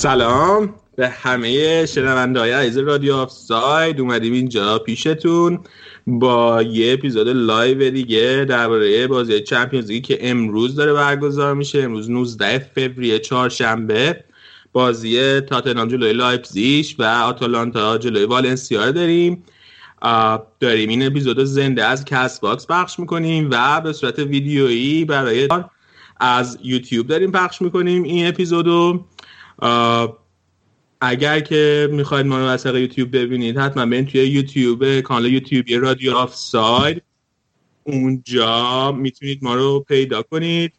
سلام به همه شنونده های عزیز رادیو آف ساید اومدیم اینجا پیشتون با یه اپیزود live دیگه درباره بازی Champions که امروز داره برگزار میشه. امروز 19 فوریه چهارشنبه. بازی تاتنهام جلوی لایپزیگ و آتالانتا جلوی والنسیا رو داریم. داریم این اپیزود زنده از Castbox پخش می‌کنیم و به صورت ویدیویی برای از یوتیوب داریم پخش می‌کنیم این اپیزودو اگر که می‌خواید ما رو از یوتیوب ببینید حتما برید توی یوتیوب کانال یوتیوبی رادیو آف ساید اونجا می‌تونید ما رو پیدا کنید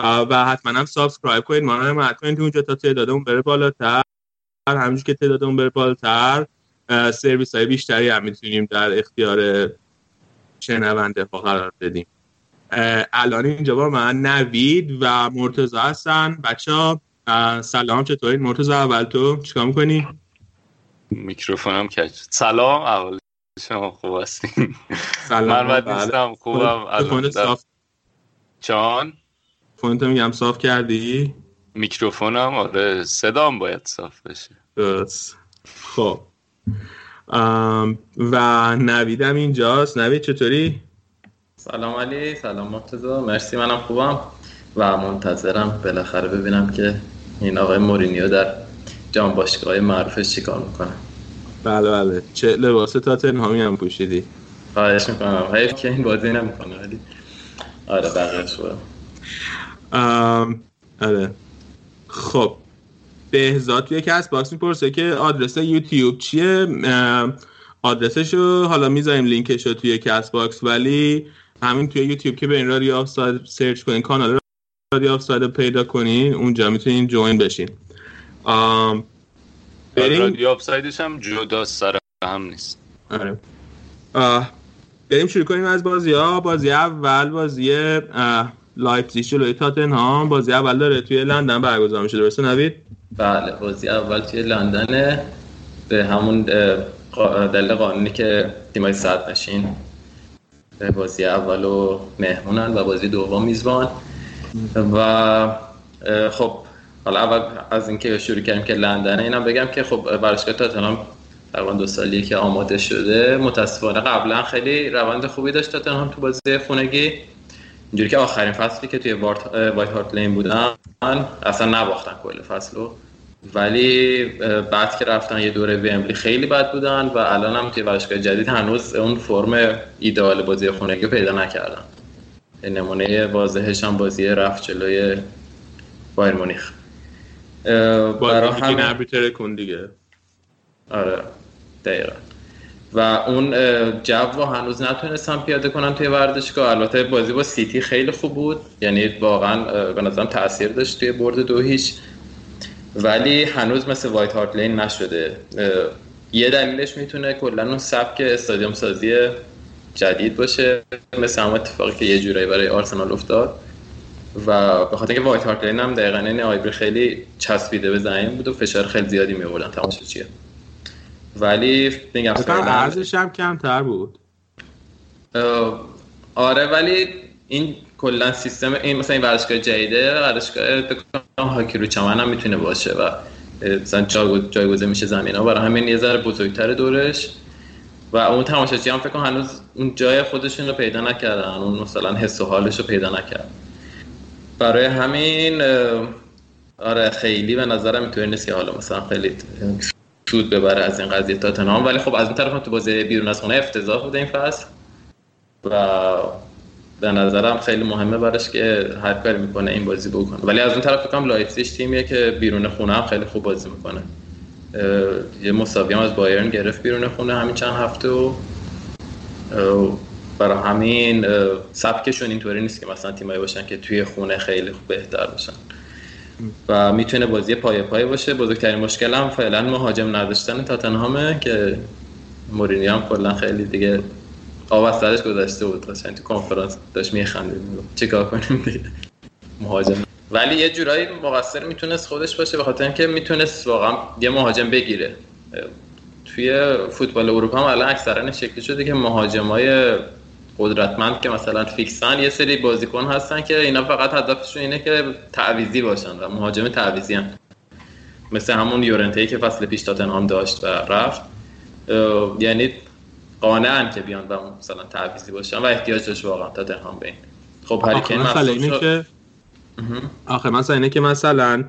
و حتما هم subscribe کنید. ما رو هم کنید اونجا تا تعدادمون بره بالاتر. همینجور که تعدادمون بره بالاتر سرویس های بیشتری هم می‌تونیم در اختیار شنونده ها قرار بدیم. الان اینجا با من نوید و مرتضی هستن. بچه ها سلام چطوری؟ مرتضی اول تو چیکار می‌کنی؟ میکروفونم کج سلام اول شما خوب هستین سلام من بد نیستم خوبم. الان صاف جان؟ فونتو میگم صاف کردی؟ میکروفونم آره صدام باید صاف بشه. درست. خب. و نویدم اینجاست. نوید چطوری؟ سلام علی سلام مرتضی مرسی منم خوبم و منتظرم بالاخره ببینم که این آقای مورینیو در جام باشگاه معروفش چیکار می‌کنه؟ بله بله. چه لباس تاتنهامی هم پوشیدی. خواهش می‌کنم. حیف که این بازی نمی‌کنه ولی آره بقیه‌اش خوبه آره. خب. بهزاد توی Castbox می‌پرسه که آدرس یوتیوب چیه؟ آدرسش رو حالا می‌ذاریم لینکش رو توی Castbox ولی همین توی یوتیوب که به این رادیو آف ساید search کنین کانال رادیو آف ساید رو پیدا کنین اونجا می‌تونین join بشین بریم. رادیو آف سایدش هم جدا سر هم نیست. آره. بریم شروع کنیم از بازی ها. بازی اول بازی لایپزیگ جلوی تاتنهام. بازی اول داره توی لندن برگزار میشه. درسته نوید؟ بله بازی اول توی لندنه. به همون دلیل قانونی که تیمای صد نشین. بازی اول و مهمونن و بازی دوم میزبان. و خب حالا اول از اینکه شروع کردیم که لندنه اینم بگم که خب ورزشگاه تاتنهام تقریبا دو سالیه که آماده شده. متاسفانه قبلا خیلی روند خوبی داشت تاتنهام تو بازی خونگی. اینجوری که آخرین فصلی که توی وایت هارت لین بودن اصلا نباختن کل فصلو ولی بعد که رفتن یه دوره ویمبلی خیلی بد بودن و الان هم توی ورزشگاه جدید هنوز اون فرم ایدئال بازی خونگی پیدا نکردن. نمونه واضحش هم بازی رفت جلوی بایر مونیخ. برای هم کن دیگه. آره دقیقا. و اون جو هنوز نتونستن پیاده کنن توی ورزشگاه. البته بازی با سیتی خیلی خوب بود. یعنی واقعا به نظرم تاثیر داشت توی برد دو هیچ. ولی هنوز مثل وایت هارت لین نشده. یه دلیلش می‌تونه کلا اون سبک استادیوم سازی جدید باشه مثل هم اتفاقی که یه جورایی برای آرسنال افتاد. و به خاطر اینکه وایت هارت لین هم دقیقا این آیبری خیلی چسبیده به زمین بود و فشار خیلی زیادی می آوردن تماشاگرها ولی میگم ارزش هم کمتر بود. آره ولی این کلا سیستم این مثلا این ورزشگاه جدیده ورزشگاه هاکی رو چمن هم می‌تونه باشه و مثلا جایگزه میشه زمین ها. برای همین یه ذره بزرگتر دورش. و اون تماشاچی هم فکر هنوز اون جای خودشون رو پیدا نکردن. اون مثلا حس و حالش رو پیدا نکردن. برای همین آره خیلی به نظرم اینطوری نیست که حالا مثلا خیلی سود ببره از این قضیه تاتنهام ولی خب از اون طرف هم تو بازی بیرون از خونه افتضاح بوده این فصل. و به نظرم خیلی مهمه براش که هر کاری می‌کنه این بازی بکنه. ولی از اون طرف فکر کنم لایپزیگ تیمیه که بیرون خونه هم خیلی خوب بازی می‌کنه. یه مساوی هم از بایرن گرفت بیرون خونه همین چند هفته و برای همین سبکشون اینطوری نیست که مثلا تیمایی باشن که توی خونه خیلی خوب بهتر باشن. و می‌تونه بازی پای پای باشه. بزرگترین مشکل هم فعلا مهاجم نداشتن تاتنهامه که مورینی هم کلا خیلی دیگه آب از سرش گذشته بود. تو کنفرانس داشت میخندید. چیکار کنیم دیگه؟ مهاجم ولی یه جورایی مقصر می‌تونست خودش باشه به خاطر اینکه می‌تونست واقعا یه مهاجم بگیره. توی فوتبال اروپا هم الان اکثرا شکلی شده که مهاجمای قدرتمند که مثلا فیکسن یه سری بازیکن هستن که اینا فقط هدفشون اینه که تعویزی باشن و مهاجم تعویزی هن. مثل همون یورنتهی که فصل پیش تاتنهام داشت و رفت. یعنی قانعن که بیان و مثلا تعویزی باشن و احتیاج داشت واقعا تاتنهام به این. خب اینه که آخه مثلا اینه که مثلا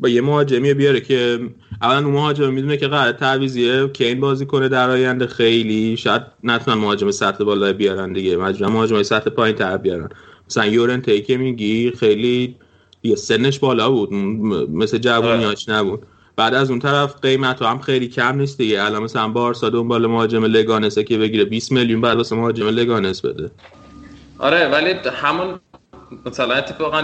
با یه مهاجمی بیاره که اولا اون مهاجم می‌دونه که قرار تعویزیه که این بازی کنه در آینده خیلی. شاید نتونن مهاجم سطح بالا بیارن دیگه. مجبورن مهاجم سطح پایین تر بیارن. مثلا یورنته که میگی خیلی یه سنش بالا بود. مثل جوونیاش نبود. بعد از اون طرف قیمت هم خیلی کم نیست دیگه. الان مثلا بارسا دنبال مهاجم لگانسه که بگیره 20 میلیون بعد واسه مهاجم لگانس بده. آره ولی همون مثلا اتفاقا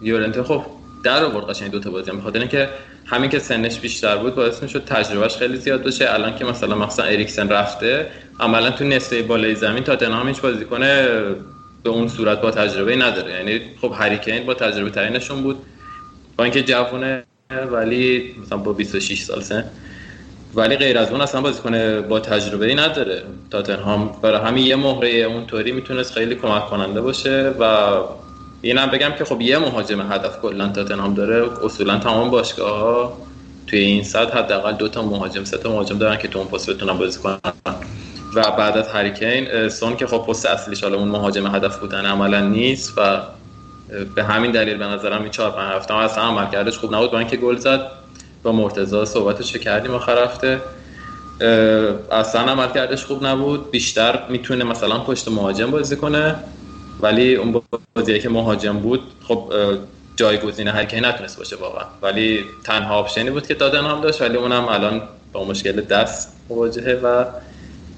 یورنته خب در آورد قشنگ دو تا بازی بخاطر اینکه همین که سنش بیشتر بود باعث می‌شد تجربهش خیلی زیاد بشه الان که مثلا مثلا اریکسن رفته عملا تو نصفه بالای زمین تاتنهام هیچ کنه به اون صورت با تجربه نداره. یعنی خب هریکین با تجربه ترینشون بود. با اینکه جوونه ولی مثلا با 26 سال سن ولی غیر از اون اصلا بازیکن با تجربه ای نداره. تاتنهام برای همین یه مهره اونطوری می‌تونست خیلی کمک کننده باشه و اینم بگم که خب یه مهاجم هدف کلا تاتنهام داره اصولا تمام باشگاه توی این صد حداقل دو تا مهاجم سه تا مهاجم دارن که تو اون پست بتونن بازی کنن. و بعد از هریکین سون که خب پست اصلیش حالا اون مهاجم هدف بودن عملا نیست و به همین دلیل به نظرم این 4 5 هفته اصلا عملکردش خوب نبود. با اینکه گل زد با مرتضی صحبتش کردیم آخر هفته. اصلا عملکردش خوب نبود. بیشتر می‌تونه مثلا پشت مهاجم بازی کنه. ولی اون بازی که مهاجم بود خب جایگزین هر کی نتونست باشه واقعا. ولی تنها option ی بود که دادن هم داشت ولی اونم الان با مشکل دست مواجهه و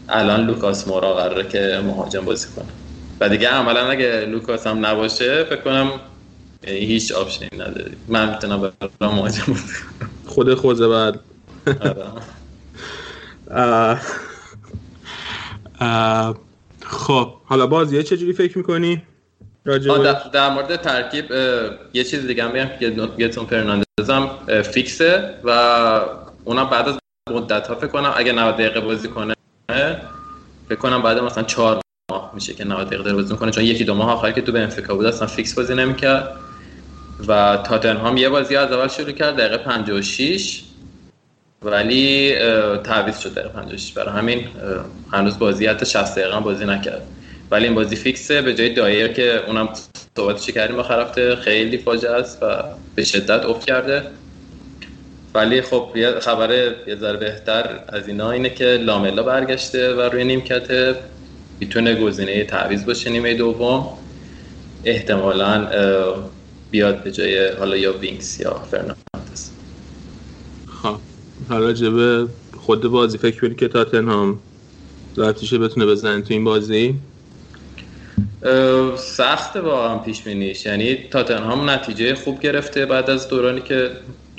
الان لوکاس مورا قراره که مهاجم بازی کنه. و دیگه عملا اگه لوکاس هم نباشه فکر کنم هیچ option ی نداری من می‌تونم برای مهاجم بازی خود خوزه بعد. آره. خب حالا بازی چجوری فکر می‌کنی؟ در مورد ترکیب یه چیز دیگه هم بگم که جدسون فرناندز هم فیکسه و اونم بعد از مدت ها فکر کنم اگه 90 دقیقه بازی کنه فکر کنم بعد مثلا 4 ماه میشه که 90 دقیقه بازی کنه چون یکی دو ماه آخر که تو بنفیکا بود اصلا فیکس بازی نمی‌کرد و تاتنهام یه بازی از اول شروع کرد دقیقه 56 ولی تعویض شد دقیقه 56 برای همین هنوز بازی حتی 60 دقیقه بازی نکرد. ولی این بازی فیکسه به جای دایر که اونم صحبتش کردیم با هفته خیلی فاجعه است و به شدت افت کرده. ولی خب خبر یه ذره بهتر از اینا اینه که لاملا برگشته و روی نیمکت می‌تونه گزینه تعویض باشه نیمه دوم. احتمالا بیاد به جای حالا یا وینکس یا فرناندز. خب حالا جبه خود بازی فکر کنی که تاتنهام لایپزیگ بتونه بزنه تو این بازی؟ سخت واقعا پیش بینیش. یعنی تاتنهام نتیجه خوب گرفته بعد از دورانی که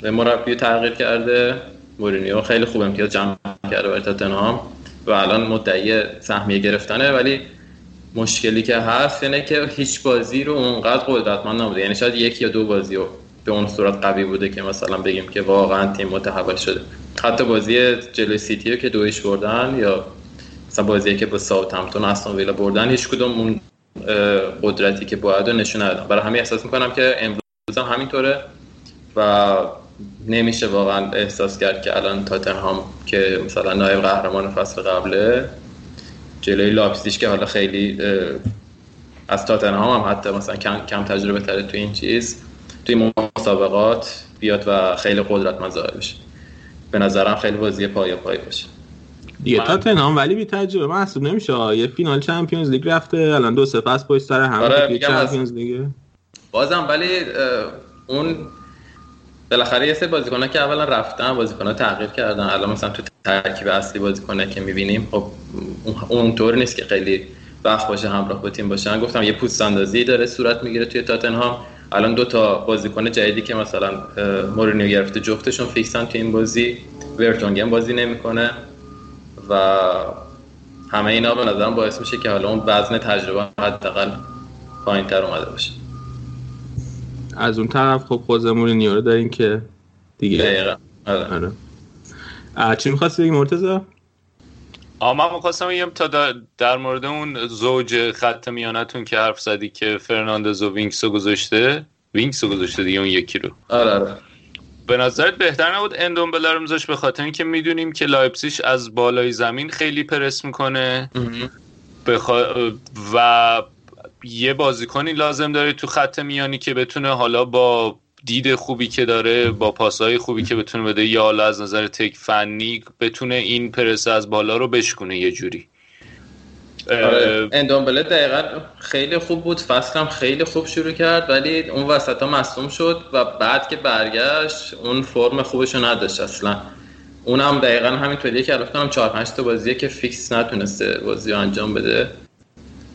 مربی تغییر کرده. مورینیو خیلی خوب امتیاز جمع کرده برای تاتنهام و الان مدعی سهمیه گرفتنه. ولی مشکلی که هست اینه که هیچ بازی رو اونقدر قدرتمند نبوده. یعنی شاید یک یا دو بازی رو به اون صورت قوی بوده که مثلا بگیم که واقعا تیم متحول شده. حتی بازی جلوی سیتی رو که دویش بردن یا مثلا بازی که با ساوت همتون استون ویلا بردن هیچ کدوم اون قدرتی که باید رو نشون ندادن. برای همین احساس می‌کنم که امروز هم همینطوره و نمیشه واقعا احساس کرد که الان تاتنهام که مثلا نایب قهرمان فصل قبله جلوی لاپزیش که حالا خیلی از تاتنهام هم حتی مثلا کم, کم تجربه تره تو این چیز توی مسابقات بیاد و خیلی قدرت ظاهر بشه. به نظرم خیلی بازی پایا پای باشه. دیگه من... تاتنهام ولی بی تجربه. محسوب نمیشه یه فینال چمپیونز لیگ رفته الان دو سه پس پشت سر هم آره چمپیونز لیگ. بازم ولی اون بالاخره یه سری بازیکن‌ها که اولا رفتن بازیکن‌ها تغییر کردن. الان مثلا تو ترکیب اصلی بازیکن‌ها که می‌بینیم خب اونطور نیست که خیلی وقت باشه همراه با تیم باشن. گفتم یه پوست اندازی داره صورت می‌گیره توی تاتنهام. الان دو تا بازیکن جدیدی که مثلا مورینیو گرفته جفتشون فیکسن تو این بازی. ورتونگن بازی نمی‌کنه و همه اینا به نظرم باعث میشه که حالا اون وزن تجربه حداقل پایینتر اومده باشه. از اون طرف خب خوزه مورینیو رو دارین که دیگه. دقیقا. آره. آره. چی می‌خواستی بگی مرتضی؟ آه من می‌خواستم بگم تا در مورد اون زوج خط میانتون که حرف زدی که فرناندز و وینکسو گذاشته. وینکسو گذاشته دیگه اون یکی رو. آره آره. به نظرت بهتر نبود اندومبله رو میذاش به خاطر اینکه می‌دونیم که لایپسیش از بالای زمین خیلی پرس می‌کنه. بخوا... و یه بازیکنی لازم داره تو خط میانی که بتونه حالا با دید خوبی که داره با پاسهای خوبی که بتونه بده یا حالا از نظر تک فنی بتونه این پرس از بالا رو بشکنه یه جوری. آره. اندومبله دقیقا خیلی خوب بود. فصلم خیلی خوب شروع کرد ولی اون وسط ها مصوم شد و بعد که برگشت اون فرم خوبش رو نداشت اصلا. اونم دقیقا همینطوریه که الان چهار پنج تا بازیه که فیکس نتونسته بازی رو انجام بده.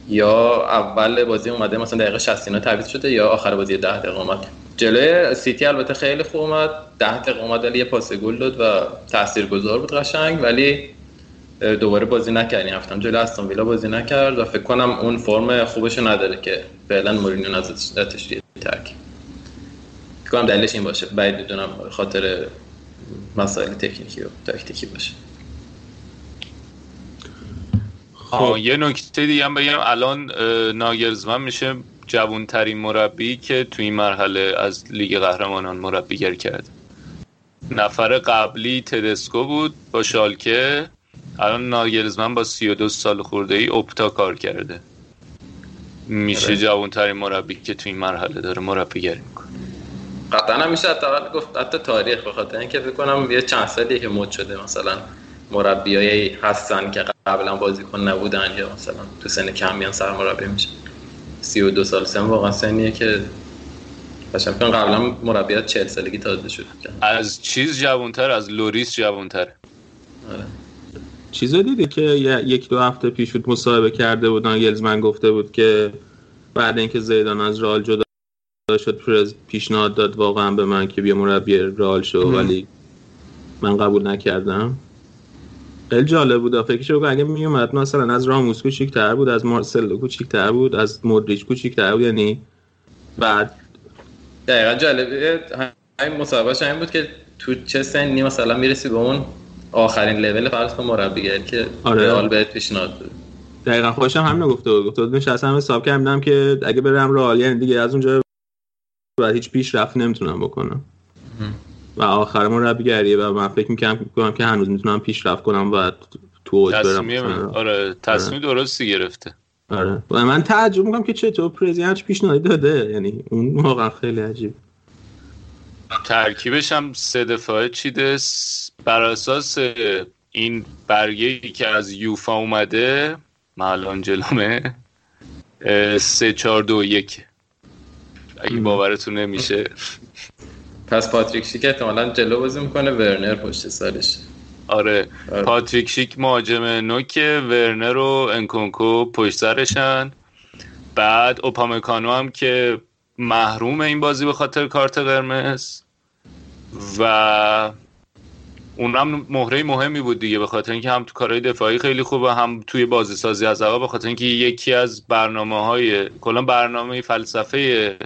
یا اول بازی اومده مثلا دقیقه 60 اینا تعویض شده یا آخر بازی 10 دقیقه اومد. جلوی سیتی البته خیلی خوب اومد. 10 دقیقه اومد ولی یه پاس گل داد و تاثیرگذار بود قشنگ ولی دوباره بازی نکرد این هفتم جلوی استون ویلا بازی نکرد و فکر کنم اون فرم خوبش نداره که فعلا مورینیو نذاتش ترکیب. فکر کنم دلیلش این باشه. بعید می‌دونم خاطر مسائل تکنیکی و تاکتیکی باشه. خب. یه نکته دیگه هم بگم. الان ناگرزمن میشه جوانترین مربی که تو این مرحله از لیگ قهرمانان مربیگر کرد. نفر قبلی تدسکو بود با شالکه. الان ناگرزمن با 32 سال خورده ای اپتا کار کرده. میشه آره. جوانترین مربی که تو این مرحله داره مربیگری می‌کنه. قطعا هم میشه گفت حتی تاریخ بخاطر اینکه فکر کنم یه چند سالیه که مد شده مثلا مربیایی هستن که قبلا بازیکن نبودن یا مثلا تو سن کم میان سرمربی میشن. 32 سال سن واقعا سنیه که باشم کن قبلا مربیات 40 سالگی تازه شد از چیز جوانتر از لوریس جوانتر آره. چیز دیدی که یک دو هفته پیش بود مصاحبه کرده بودن یلزمن گفته بود که بعد اینکه زیدان از رال جدا شد پرز پیشنهاد داد واقعا به من که بیا مربی رال شو ولی من قبول نکردم. خیلی جالب بود. فکرشو اگه می اومد مثلا از راموس کوچیک‌تر بود از مارسلو کوچیک‌تر بود از مودریچ کوچیک‌تر بود یعنی بعد دقیقا جالبه همین مصاحبهش این بود که تو چه سنی مثلا می‌رسی به اون آخرین لول فرض کن مربیگری که آره. رئال بهت پیشنهاد بده دقیقا خوشم همین گفته بود. گفته بود نشستم حساب کردم که اگه برم رئال یعنی دیگه از اونجا بعد هیچ پیشرفت نمی‌تونم بکنم. و آخر مربیگریه و من فکر می‌کنم که هنوز می‌تونم پیشرفت کنم و تو اوج برم. آره. تصمیم درستی گرفته. آره. و من تعجب می‌کنم که چطور پرزیدنت پیشنهاد داده. یعنی اون واقعا خیلی عجیب. ترکیبش هم سه دفاعه چیده. بر اساس این برگه که از یوفا اومده مالان جلومه سه چار دو یک. اگه باورتون نمیشه. پس پاتریک شیک احتمالا جلو بازی می‌کنه ورنر پشت سرش آره. آره. پاتریک شیک مهاجم نوک ورنر و انکونکو پشت سرشن بعد اوپامکانو هم که محروم این بازی به خاطر کارت قرمز و اون هم مهره مهمی بود دیگه به خاطر اینکه هم تو کارهای دفاعی خیلی خوبه هم توی بازی سازی از عقب به خاطر اینکه یکی از برنامه های کلا برنامه فلسفه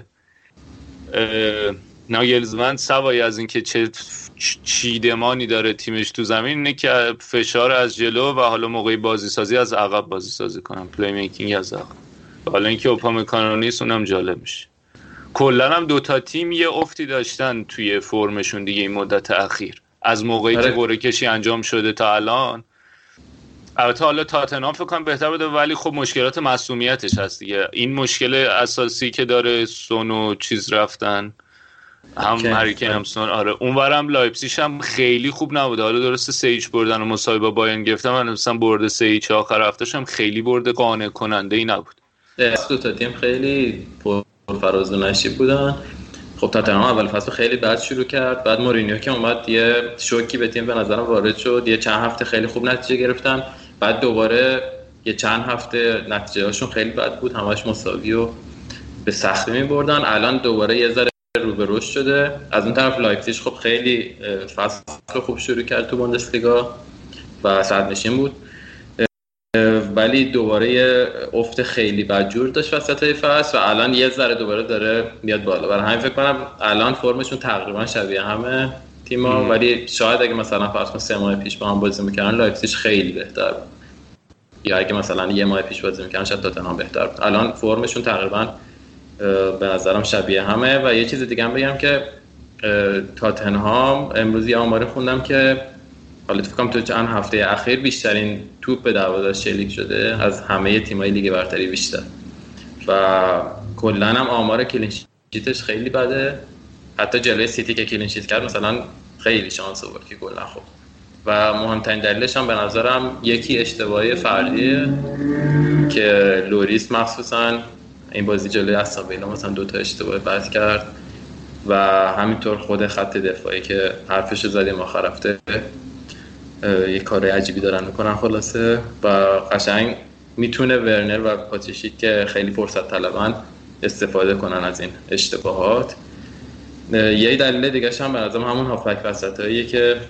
ناگلزمن سوای از اینکه چه چیدمانی داره تیمش تو زمین اینه که فشار از جلو و حالا موقعی بازی سازی از عقب بازی سازی کنم پلی میکینگ از عقب. حالا اینکه اوپامکانو نیست اونم جالب میشه. کلا هم دوتا تیم یه افتی داشتن توی فرمشون دیگه این مدت اخیر. از موقعی که قره کشی انجام شده تا الان. البته حالا تاتنام فکر کنم بهتر بوده ولی خب مشکلات مسئولیتش هست دیگه. این مشکل اساسی که داره سونو چیز رفتن. هم هریکین هم سون آره اونورم لایپسیش هم خیلی خوب نبود. حالا درسته سیج بردن و مساوی با بایرن گرفتم من مثلا برد سیج آخر هفتهش هم خیلی برد قانع کننده ای نبود دو تا تیم خیلی پر فراز و نشیب بودن. خب تاتنهام اول فصل خیلی بد شروع کرد. بعد مورینیو که اومد یه شوکی به تیم به نظرم وارد شد. یه چند هفته خیلی خوب نتیجه گرفتن. بعد دوباره یه چند هفته نتیجه هاشون خیلی بد بود. همش مساوی و به سختی می بردن الان دوباره یه ذره رو به رشد شده. از اون طرف لایپزیگ خب خیلی فصل خوب شروع کرد تو بوندسلیگا و صدرنشین بود ولی دوباره افت خیلی بدجور داشت وسط فصل و الان یه ذره دوباره داره میاد بالا. برای همین فکر کنم الان فرمشون تقریبا شبیه همه تیما ولی شاید اگه مثلا فرض سه ماه پیش با هم بازی می‌کردن لایپزیگ خیلی بهتر بود. یا اگه مثلا یه ماه پیش بازی می‌کردن شاید تاتنهام بهتر بود. الان فرمشون تقریبا به نظرم شبیه همه. و یه چیز دیگه هم بگم که تاتنهام امروز یه آماره خوندم که حالا فکر تو چند هفته اخیر بیشترین توپ به دروازه شلیک شده. از همه تیمای لیگ برتری بیشتر. و کلا هم آمار clean sheet ش خیلی بده. حتی جلوی سیتی که clean sheet کرد مثلا خیلی شانس آورد که گل نخورد. و مهمترین دلیلش هم به نظرم یکی اشتباهی فردیه که لوریس مخصوصا این بازی جلوی استون مثلا دو تا اشتباه بد کرد و همینطور خود خط دفاعی که حرفش زدیم آخر هفته یه کار عجیبی دارن می‌کنن خلاصه و قشنگ می‌تونه ورنر و پاتیشیک که خیلی فرصت طلبن استفاده کنن از این اشتباهات. یه دلیل دیگه هم به همون هافبک وسط که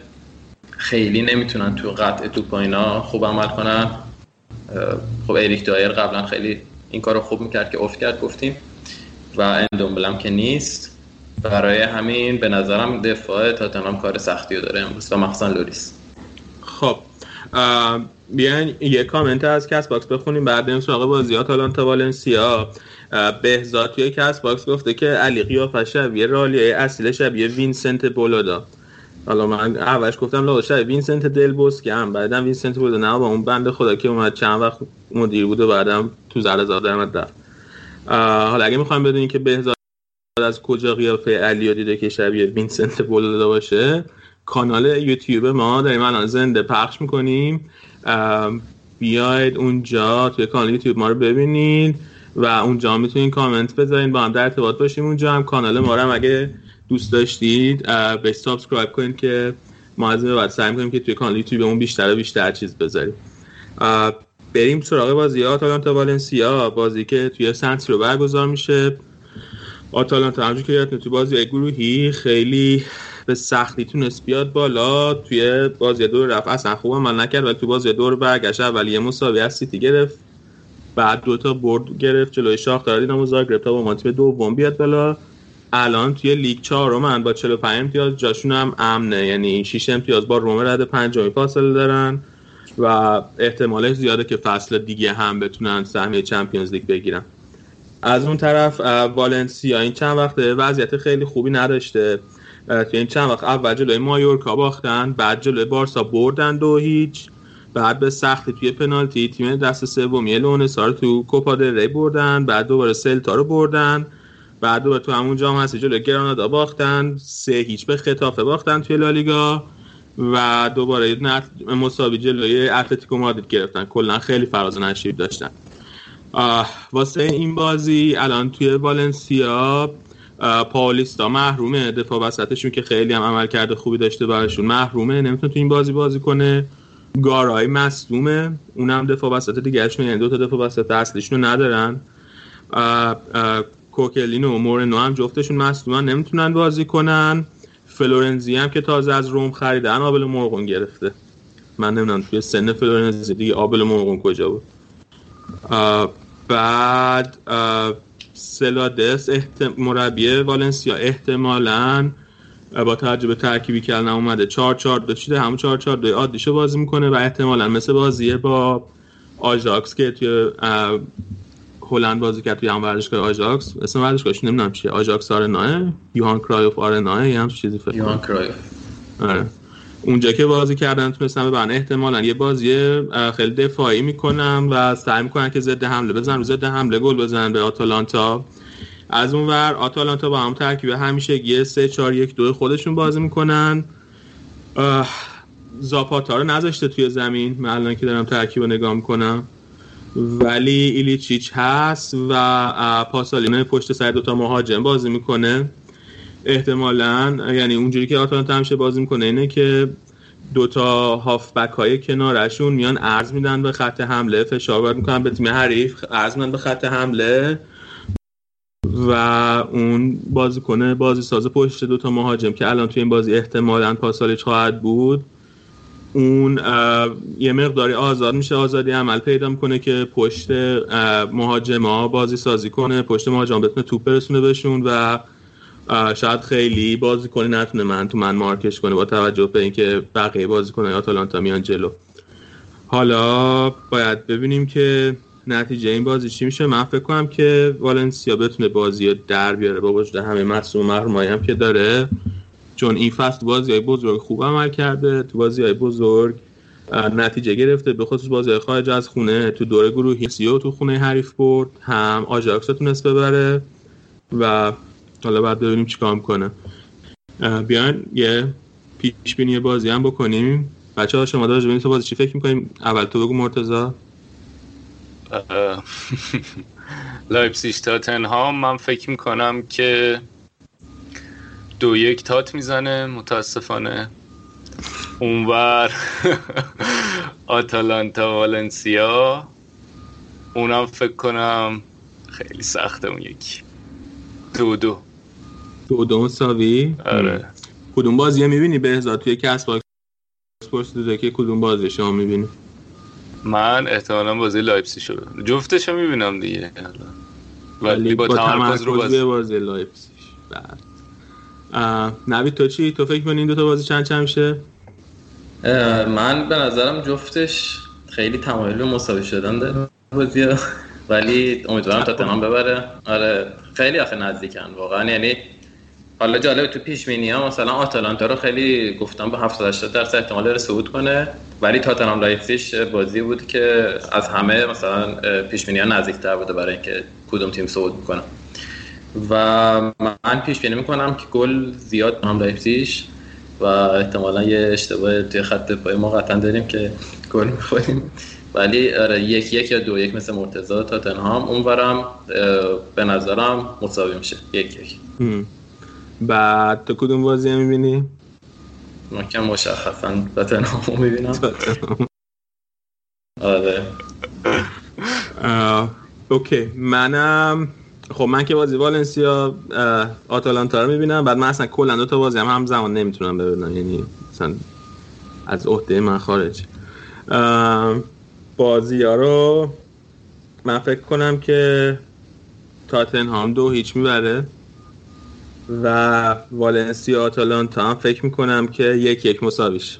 خیلی نمی‌تونن تو قطع توپ اینا خوب عمل کنن. خب اریک دایر قبلا خیلی این کار رو خوب می‌کرد که افت کرد گفتیم. و اندومبله‌ام که نیست. برای همین به نظرم دفاع تاتنهام کار سختی رو داره امروز و مخصوصا لوریس. خب بیاین یه کامنت از کست‌باکس بخونیم. بعد بریم سراغ بازیات. آتالانتا والنسیا. بهزاد توی کس باکس گفته که علی قیافه شبیه رالیه اصیل شبیه وینسنت بولودا. حالا من اولش گفتم لا شبیه وینسنت دل که هم بعدم وینسنت بولودا نه با اون بند خدا که اومد چند وقت مدیر بود و بعدم تو زر زاده درمد رفت. حالا اگه می‌خوایم بدونیم که بهزاد از کجا قیافه علی دیده که شبیه وینسنت بولودا باشه کانال یوتیوب ما داریم الان زنده پخش می‌کنیم. بیاید اونجا توی کانال یوتیوب ما رو ببینید و اونجا می‌تونید کامنت بذارین با هم در ارتباط باشیم اونجا هم کانال ما رو هم اگه دوست داشتید به subscribe کنید که ما از بعد سعی می‌کنیم که توی کانال یوتیوبمون بیشتر و بیشتر چیز بذاریم. بریم سراغ بازی آتالانتا والنسیا بازی که توی سن سیرو برگزار میشه. آتالانتا همجور که یادتونه توی بازی گروهی خیلی به سختی تونست بیاد بالا توی بازی دور رفت. اصلا خوب عمل نکرد ولی توی بازی دور برگشت. ولی یه مساوی از سیتی گرفت بعد دوتا برد گرفت جلوی شاختار دینامو زاگرب تا با ما تیم دوم بیاد بالا. الان توی لیگ چهارم با 45 امتیاز جاشون هم امنه. یعنی 6 امتیاز با روم رد پنجمی فاصله دارن و احتمالش زیاده که فصل دیگه هم بتونن سهمیه چمپیونز لیگ بگیرن. از اون طرف والنسیا این چند وقت وضعیت خیلی خوبی نداشته. توی این چند وقت اول جلوی مایورکا باختن بعد جلوی بارسا بردن دو هیچ. بعد به سختی توی پنالتی تیم دست سومی لونسا رو تو کوپا ری بردن بعد دوباره سلتا رو بردن. بعد دوباره تو همون جام هستی جلوی گرانادا باختن سه هیچ به خطافه باختن توی لالیگا و دوباره مساوی جلوی اتلتیکو مادرید گرفتن. کلا خیلی فراز نشیب داشتن. واسه این بازی الان توی والنسیا پاولیستا محرومه. دفاع وسطشون که خیلی هم عمل کرده خوبی داشته براشون محرومه نمی‌تونه تو این بازی بازی کنه. گارای مصدومه. اونم دفاع وسط دیگهشون یعنی دو تا دفاع وسط اصلیشون ندارن. کوکلین و مورنو هم جفتشون مصدومن نمی‌تونن بازی کنن. فلورنزی هم که تازه از روم خریدن آبل مرغون گرفته. من نمی‌دونم توی سن فلورنزی دیگه آبل مرغون کجا بود. بعد سلادس احتم... مربی والنسیا احتمالا با توجه به ترکیبی که الان اومده 4 4 2 شده همون 4 4 2 عادیشو بازی می‌کنه و احتمالا مثل بازی با آژاکس که توی هلند بازی کرد توی هم ورزشگاه آژاکس. اسم ورزشگاهش نمی‌دونم چیه. آژاکس Arena یوهان کرایوف Arena یا هم چیزی فکر یوهان کرایوف. آره. اونجا که بازی کردن تونستن ببرن احتمالا یه بازی خیلی دفاعی می‌کنم و سعی می‌کنن که ضد حمله بزنن رو ضد حمله گل بزنن به آتالانتا. از اون ور آتالانتا با هم ترکیب همیشه یه سه چهار یک دو خودشون بازی می‌کنن. زاپاتا رو نذاشته توی زمین. من الان که دارم ترکیب رو نگاه می‌کنم. ولی ایلیچیچ هست و پاسالینه پشت سر دوتا مهاجم بازی می‌کنه. احتمالا یعنی اونجوری که آتالانتا همیشه بازی می‌کنه اینه که دوتا هافبک های کنارشون میان ارز میدن به خط حمله فشار وارد می‌کنن به تیم حریف ارز میدن به خط حمله. و اون بازی کنه بازی ساز پشت دوتا مهاجم که الان توی این بازی احتمالا پاسالیچ خواهد بود اون یه مقداری آزاد میشه آزادی عمل پیدا می‌کنه که پشت مهاجم ها بازی سازی کنه پشت مهاجم بتونه توپ برسونه بهشون و شاید خیلی بازی کنه نتونه من تو من مارکش کنه با توجه به اینکه بقیه بازی کنه آتالانتا میان جلو. حالا باید ببینیم که نتیجه این بازی چی میشه. من فکر کنم که والنسیا بتونه بازی رو در بیاره. با وجود همه مصدوم هم که داره. چون این فصل بازی های بزرگ خوب عمل کرده تو بازی های بزرگ نتیجه گرفته به خصوص بازی خارج از خونه تو دوره گروهی چلسی رو تو خونه حریف برد هم آجاکس تونست ببره و حالا بعد ببینیم چیکار کنه بیان یه پیش بینی بازی هم بکنیم. بچه ها شما داره تو بازی چی فکر می‌کنیم؟ اول تو بگو مرتضی لایپزیگ تاتنهام من فکر می‌کنم که دو یک تات می‌زنه متاسفانه. اونور آتالانتا والنسیا. اونم فکر کنم خیلی سخته اون یکی. دو دو. دو دو مساوی؟ آره. کدوم بازی می‌بینی؟ به ازاد توی کست باکس دو که کدوم بازی شما می‌بینی؟ من احتمالا بازی لایپزیگ جفتش رو می‌بینم دیگه. ولی با, با تمرکز رو بازی بازی لایپزیگ بعد نوید تو چی؟ تو فکر کنی دو تا بازی چند چند میشه؟ من به نظرم جفتش خیلی تمایل به مساوی شدن داره بازی ولی امیدوارم تاتنهام ببره. آره خیلی آخه نزدیکن واقعا. یعنی حالا جالب تو پیش بینی ها مثلا آتالانتا رو خیلی گفتم به 70 80 درصد احتمال داره صعود کنه. ولی تاتنهام لایپزیگ بازی بود که از همه مثلا پیش بینی ها نزدیکتر بوده برای اینکه کدوم تیم صعود می‌کنه. و من پیش بینی می‌کنم که گل زیاد هم لایپزیگ و احتمالا یه اشتباه توی خط پای ما قطعا داریم که گل می‌خوریم. ولی آره یک یک یا دو یک مثل مرتضی تاتنهام اونورم به نظرم مساوی میشه. یک یک. بعد تو کدوم بازی می‌بینی؟ من کم مشخصا تاتنهام رو می‌بینم. آره. اوکی. منم خب من که بازی والنسیا آتالانتا رو می‌بینم. بعد من اصلا کلا دو تا بازی هم همزمان نمی‌تونم ببینم. یعنی مثلا از عهده من خارج. بازی ها رو من فکر کنم که تاتنهام دو هیچ می‌بره. و والنسیا آتالانتا هم فکر می‌کنم که یک یک مساویش.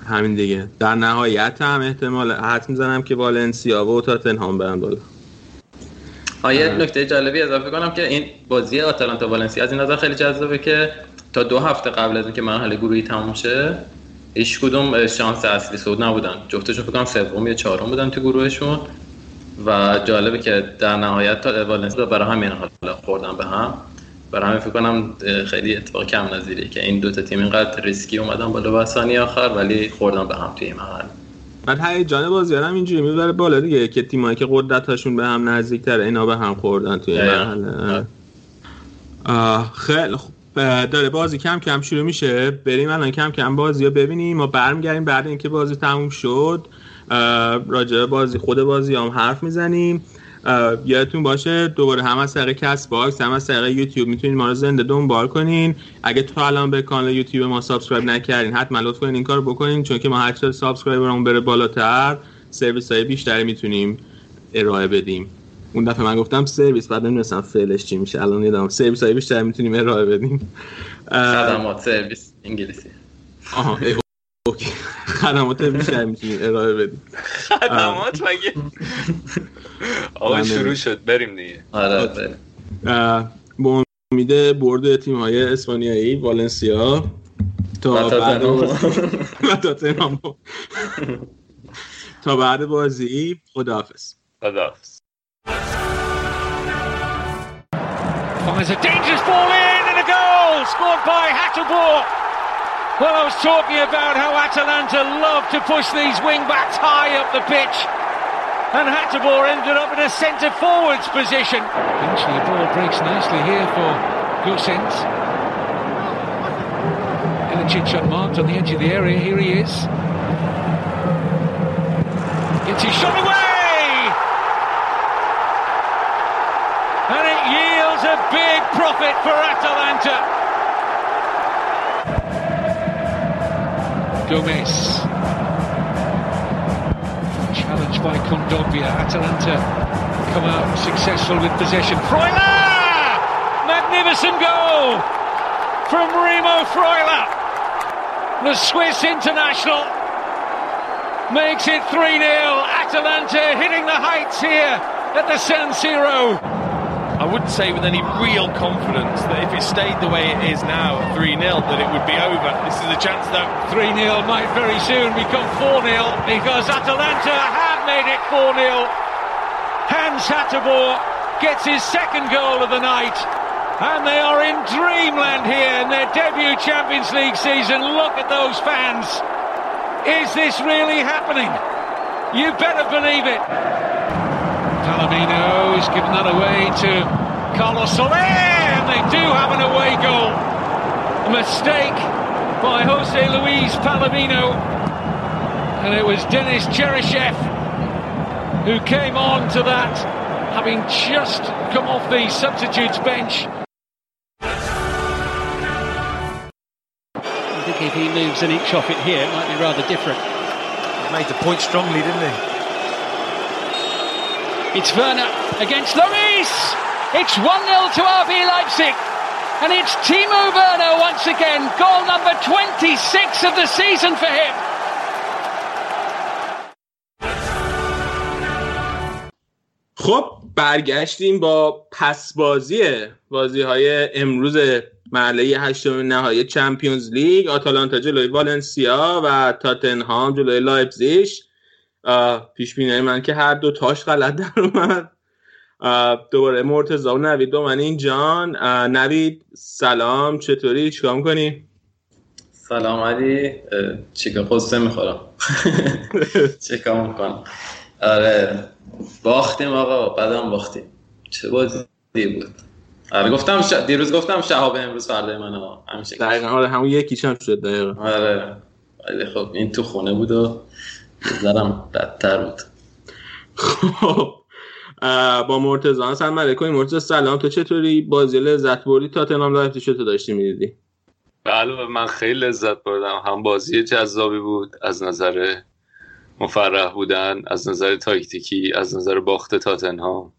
همین دیگه. در نهایت هم احتمال حد می‌زنم که والنسیا و تاتنهام برن بالا. یه نکته جالبی اضافه کنم که این بازی آتالانتا والنسیا از این نظر خیلی جذابه که تا دو هفته قبل از اینکه مرحله گروهی تموم شه هیچ کدوم شانس اصلی صعود نبودن. جفتشون فکر کنم سوم یا چهارم بودن تو گروهشون. و جالبه که در نهایت تا والنسیا برای همین حالا خوردن به هم. برای همین فکر کنم خیلی اتفاق کم نظیره که این دو تا تیم اینقدر ریسکی اومدن بالا وسانی آخر ولی خوردن به هم توی مرحله. بعد هیجان بازیار هم اینجوری می‌بره بالا دیگه. که تیمایی که قدرتاشون به هم نزدیکتره اینا به هم خوردن توی مرحله. خیلی خوب. داره بازی کم کم شروع میشه. بریم الان کم کم بازی رو ببینیم ما برمیگردیم بعد اینکه بازی تموم شد. راجع بازی خود بازی هم حرف می‌زنیم. یادتون باشه دوباره هم از طریق کست باکس هم از طریق یوتیوب می‌تونید ما رو زنده دنبال کنین. اگه تا الان به کانال یوتیوب ما subscribe نکردین حتما لطف کنین این کار بکنین چون که ما هر چقدر subscriber مون بره بالاتر سرویس های بیشتری می‌تونیم ارائه بدیم. اون دفعه من گفتم سرویس بعد نمی‌دونستم فعلش چی میشه. الان یادم سرویس های بیشتر می‌تونیم ارائه بدیم. خدمات سرویس انگلیسی. آها خدمات بیشتر می‌تونیم ارائه بدیم. خدمات مگه؟ آقا شروع شد. بریم دیگه. آره با امید برد تیم های اسپانیایی والنسیا تا بعد تا بعد بازی خداحافظ. خداحافظ. Finds a dangerous ball in and a goal scored by Hatterbohr. Well, I was talking about how Atalanta love to push these wing backs high up the pitch. And Hatterbohr ended up in a centre forwards position. Eventually, the ball breaks nicely here for Gosens. Ilicic unmarked on the edge of the area. Here he is. Gets his shot away! And it yields a big profit for Atalanta. Gomez. Challenged by Kondogbia. Atalanta come out successful with possession. Freuler! Magnificent goal from Remo Freuler. The Swiss international makes it 3 0. Atalanta hitting the heights here at the San Siro. I wouldn't say with any real confidence that if it stayed the way it is now, 3 0, that it would be over. This is a chance that 3 0 might very soon become 4 0 because Atalanta have made it 4 0. Hans Hatterbohr gets his second goal of the night. And they are in dreamland here in their debut Champions League season. Look at those fans. Is this really happening? You better believe it. Palomino has given that away to Carlos Soler, and they do have an away goal. A mistake by Jose Luis Palomino, and it was Denis Cheryshev who came on to that, having just come off the substitutes bench. I think if he moves an inch off it here, it might be rather different. he made the point strongly, didn't he? It's Werner against Lloris. It's 1 0 to RB Leipzig. And it's Timo Werner once again. Goal number 26 of the season for him. خب برگشتیم با پس بازی های امروز مرحله هشتم نهایی چمپیونز لیگ آتالانتا جلوی والنسیا و تاتنهام جلوی لایپزیش پیش بینی من که هر دو تاش غلط در اومد. دوباره مرتضا و نوید با من این جان. نوید سلام چطوری؟ چیکار کنی؟ سلام علی. چیکار قصه می‌خورم؟ چیکار می‌کنم؟ آره باختیم آقا بعدم باختیم. چه بازی بود؟ آره گفتم ش... دیروز گفتم شهاب امروز فردا من ها همیشه دقیقا آره همون یکیش هم شد دقیقا. آره. ولی خب این تو خونه بود و نظرم بدتر بود. خب با مرتضی سلام علیکم. مرتضی سلام. تو چطوری؟ بازی لذت بردی؟ تاتنهام لایپزیگ چطور داشتی می‌دیدی؟ بله من خیلی لذت بردم. هم بازی جذابی بود از نظر مفرح بودن از نظر تاکتیکی از نظر باخت تاتنهام.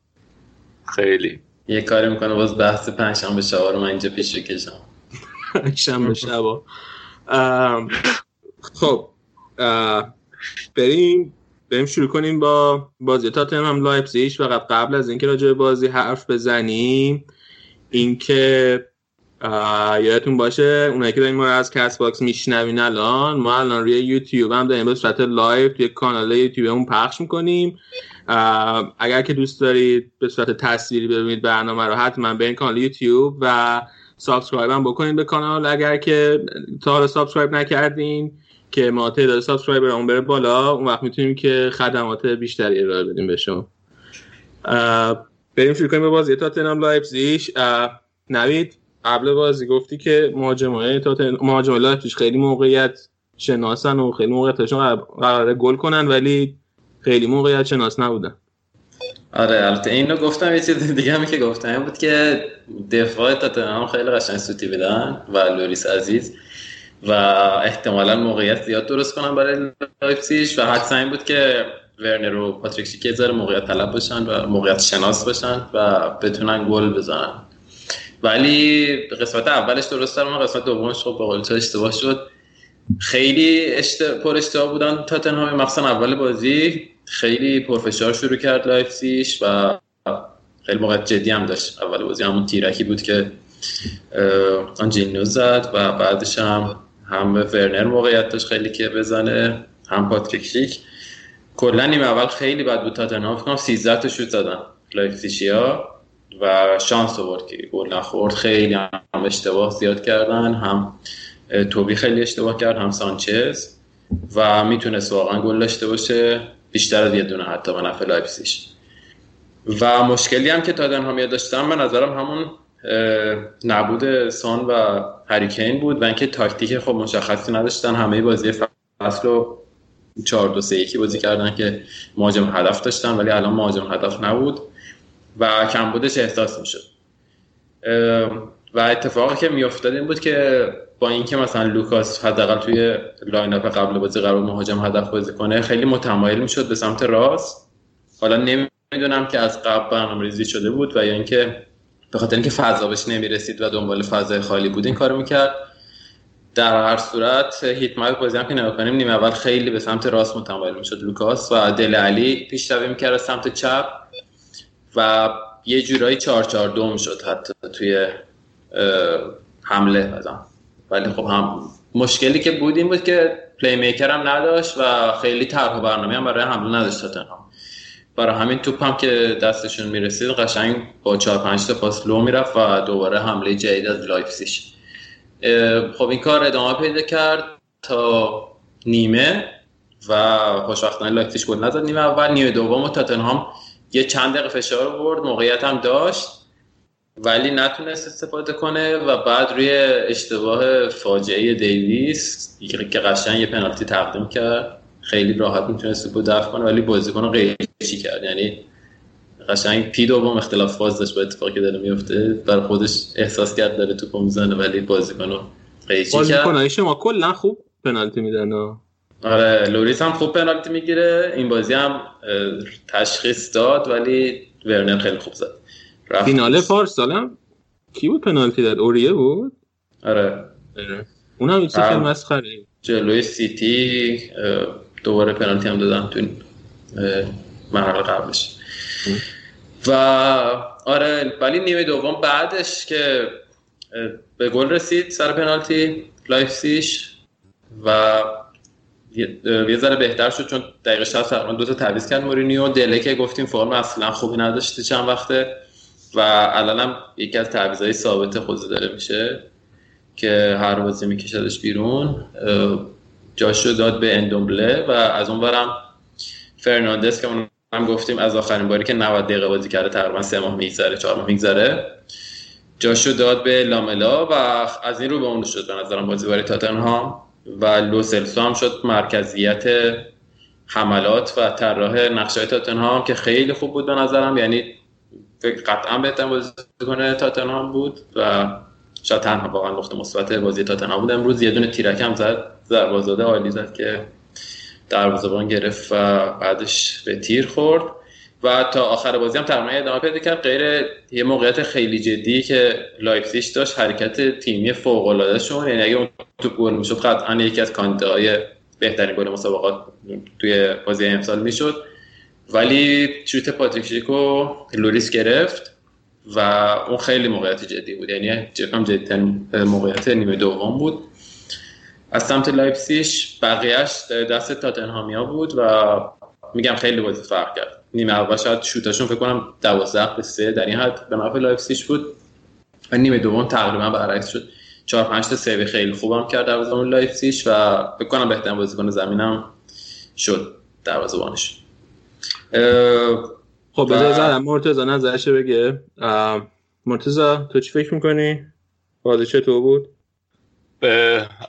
خیلی. یه کاری می‌کنه باز بحث پنجشنبه شبا رو من اینجا پیش بکشم. شنبه شبا. خب بریم بریم شروع کنیم با بازی تاتنهام لایپزیگ و قبل از اینکه راجع به بازی حرف بزنیم اینکه یادتون باشه اونایی که دارین ما از کست باکس میشنوین الان ما الان روی یوتیوب هم داریم به صورت live توی کانال یوتیوبمون پخش می‌کنیم. اگر که دوست دارید به صورت تصویری ببینید برنامه رو حتما برین کانال یوتیوب و subscribe هم بکنید به کانال. اگر که تا حالا subscribe نکردین که ما تعداد subscriber امون بره بالا اون وقت می‌تونیم که خدمات بیشتری ارائه بدیم به شما. بریم شروع کنیم به بازی. تاتنهام لایپزیگ نوید قبل بازی گفتی که مهاجمای تاتن... مهاجمای لایپزیگ خیلی موقعیت شناسن و خیلی موقعیتشون قراره گل کنن ولی خیلی موقعیت شناس نبودن. آره البته اینو گفتم یه چیز دیگه هم که گفتم بود که دفاع تاتنهام خیلی قشنگ سوتی بدن و لوریس عزیز. و احتمالا موقعیت زیاد درست کنن برای لایپزیگ و حدس این بود که ورنر و پاتریک شیک یه ذره موقعیت طلب باشن و موقعیت شناس باشن و بتونن گل بزنن. ولی قسمت اولش درست در اومد قسمت دومش خب به تو اشتباه شد. خیلی اشت... پر اشتباه بودن تاتنهام مخصوصا اول بازی. خیلی پرفشار شروع کرد لایپزیگ و خیلی موقع جدی هم داشت. اول بازی همون تیرکی بود که آنخلینو زد و بعدش هم هم ورنر موقعیت داشت خیلی که بزنه هم پاتریک شیک کلا نیم اول خیلی بد بود تاتنهام فکر کنم 13 تا شوت زدن لایپزیگیا و شانس آورد که گل نخورد. خیلی هم اشتباه زیاد کردن هم توبی خیلی اشتباه کرد هم سانچز. و می‌تونست واقعا گل داشته باشه بیشتر از یه دونه حتی به نفع لایپزیگ و مشکلی هم که تاتنهام داشتن به نظرم همون نبود سان و هری کین بود و اینکه تاکتیک خب مشخصی نداشتن. همه بازی فصل رو 4 2 3 1 بازی کردن که مهاجم هدف داشتن ولی الان مهاجم هدف نبود و کمبودش احساس می‌شد. و اتفاقی که میافتاد این بود که با اینکه مثلا لوکاس حداقل توی lineup قبل بازی قرار مهاجم هدف بازی کنه خیلی متمایل می‌شد به سمت راست. حالا نمی‌دونم که از قبل برنامه ریزی شده بود و یا اینکه به خاطر اینکه فضا بهش نمی‌رسید و دنبال فضای خالی بود این کارو می‌کرد. در هر صورت heat map بازی که نگاه کنیم نیمه اول خیلی به سمت راست متمایل می‌شد لوکاس و دله علی پیشروی می‌کرد سمت چپ و یه جورایی 4 4 2 می‌شد حتی توی حمله مثلا ولی خب هم مشکلی که بود این بود که playmaker هم نداشت و خیلی طرح و برنامه هم برای حمله نداشت تاتنهام برای همین توپ هم که دستشون می‌رسید قشنگ با 4 5 تا پاس لو می‌رفت و دوباره حمله جدید از لایپزیگ. خب این کار ادامه پیدا کرد تا نیمه و خوشبختانه لایپزیگ گل نزد. نیمه اول نیمه دوم و تاتنهام یه چند دقیقه فشار برد موقعیت هم داشت ولی نتونست استفاده کنه و بعد روی اشتباه فاجعه دیویس که قشنگ یه پنالتی تقدیم کرد. خیلی راحت می‌تونست توپو دفع کنه ولی بازیکن رو قیچی کرد. یعنی قشنگ پی دوم اختلاف فاز داشت با اتفاقی که داره میفته. برای خودش احساس کرد داره توپو می‌زنه ولی بازیکن رو قیچی کرد. بازیکن شما کلا خوب پنالتی میدن. آره لوریس هم خوب پنالتی می‌گیره. این بازی هم تشخیص داد ولی ورنر خیلی خوب زد. فینال پارسال کی بود پنالتی داد؟ اوریه بود؟ آره. اونم یه خیلی مسخره. جلوی سیتی دوباره پنالتی هم دادن تو مرحله قبلش و آره ولی نیمه دوم بعدش که به گل رسید سر پنالتی لایپسیش و یه ذره بهتر شد چون دقیقه 60 تقریبا دو تا تعویض کرد مورینیو. دله که گفتیم فرم اصلا خوبی نداشته چند وقته و الان هم یکی از تعویضای ثابت خود داره میشه که هر بازی میکشدش بیرون. جاشو داد به اندومبله و از اون برم فرناندس که اون هم گفتیم از آخرین باری که 90 دقیقه بازی کرده تقریبا سه ماه میگذره چهار ماه میگذره. جاشو داد به لاملا و از این رو به اون شد به نظرم بازی برای تاتنهام و لوسلسو هم شد مرکزیت حملات و طراح نقشه تاتنهام که خیلی خوب بود به نظرم. یعنی قطعا بهتر بازی کنه تاتنهام بود و شاید تنها واقعا نقطه مثبت بازی تاتنهام بود. امروز یه دونه تیرک هم زد دروازه‌زاده عالی زد که دروازه‌بان گرفت و بعدش به تیر خورد و تا آخر بازی هم تقریبا ادامه پیدا کرد. غیر یه موقعیت خیلی جدی که لایپزیگ داشت حرکت تیمی فوق العاده شون یعنی اگه اون تو گل می‌شد قطعا یکی از کاندیداهای بهترین گل مسابقات توی بازی امسال می‌شد. ولی شوت پاتریک لوریس گرفت و اون خیلی موقعیت جدی بود. یعنی جدیترین موقعیت نیمه دوم بود. از سمت لایپسیش بقیهش دست تاتنهامیا بود و میگم خیلی بازی فرق کرد. نیمه اول شاید شوتاشون فکر کنم 12 به 3 در این حد به نفع لایپسیش بود. و نیمه دوم تقریبا برعکس شد. 4 5 تا save خیلی خوبم کرد دروازه‌بان لایپسیش و فکر کنم بهترین بازیکن زمینم شد دروازه‌بانش. خب بذار زدم. مرتضی نظرش بگه. مرتضی تو چی فکر می‌کنی؟ بازی چطور بود؟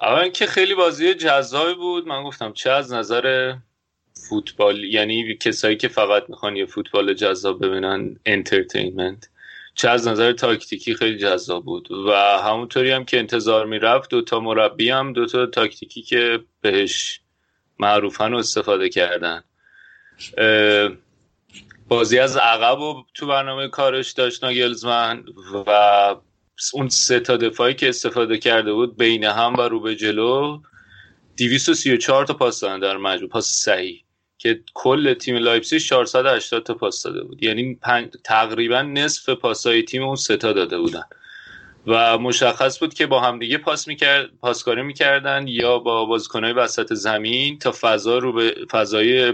اول که خیلی بازی جذابی بود. من گفتم چه از نظر فوتبال یعنی کسایی که فقط می‌خوان یه فوتبال جذاب ببینن entertainment چه از نظر تاکتیکی خیلی جذاب بود. و همونطوری هم که انتظار می‌رفت دوتا مربی هم دوتا تاکتیکی که بهش معروفن استفاده کردن. بازی از عقب و تو برنامه کارش داشت ناگلزمن و اون سه تا دفاعی که استفاده کرده بود بین هم و رو به جلو 234 تا پاس دادن در مجموع پاس صحیح. که کل تیم لایپزیگ 480 تا پاس داده بود. یعنی تقریبا نصف پاسای تیم اون سه تا داده بودن. و مشخص بود که با همدیگه پاس می‌کرد پاسکاری می‌کردن یا با بازیکنهای وسط زمین تا فضا رو به فضای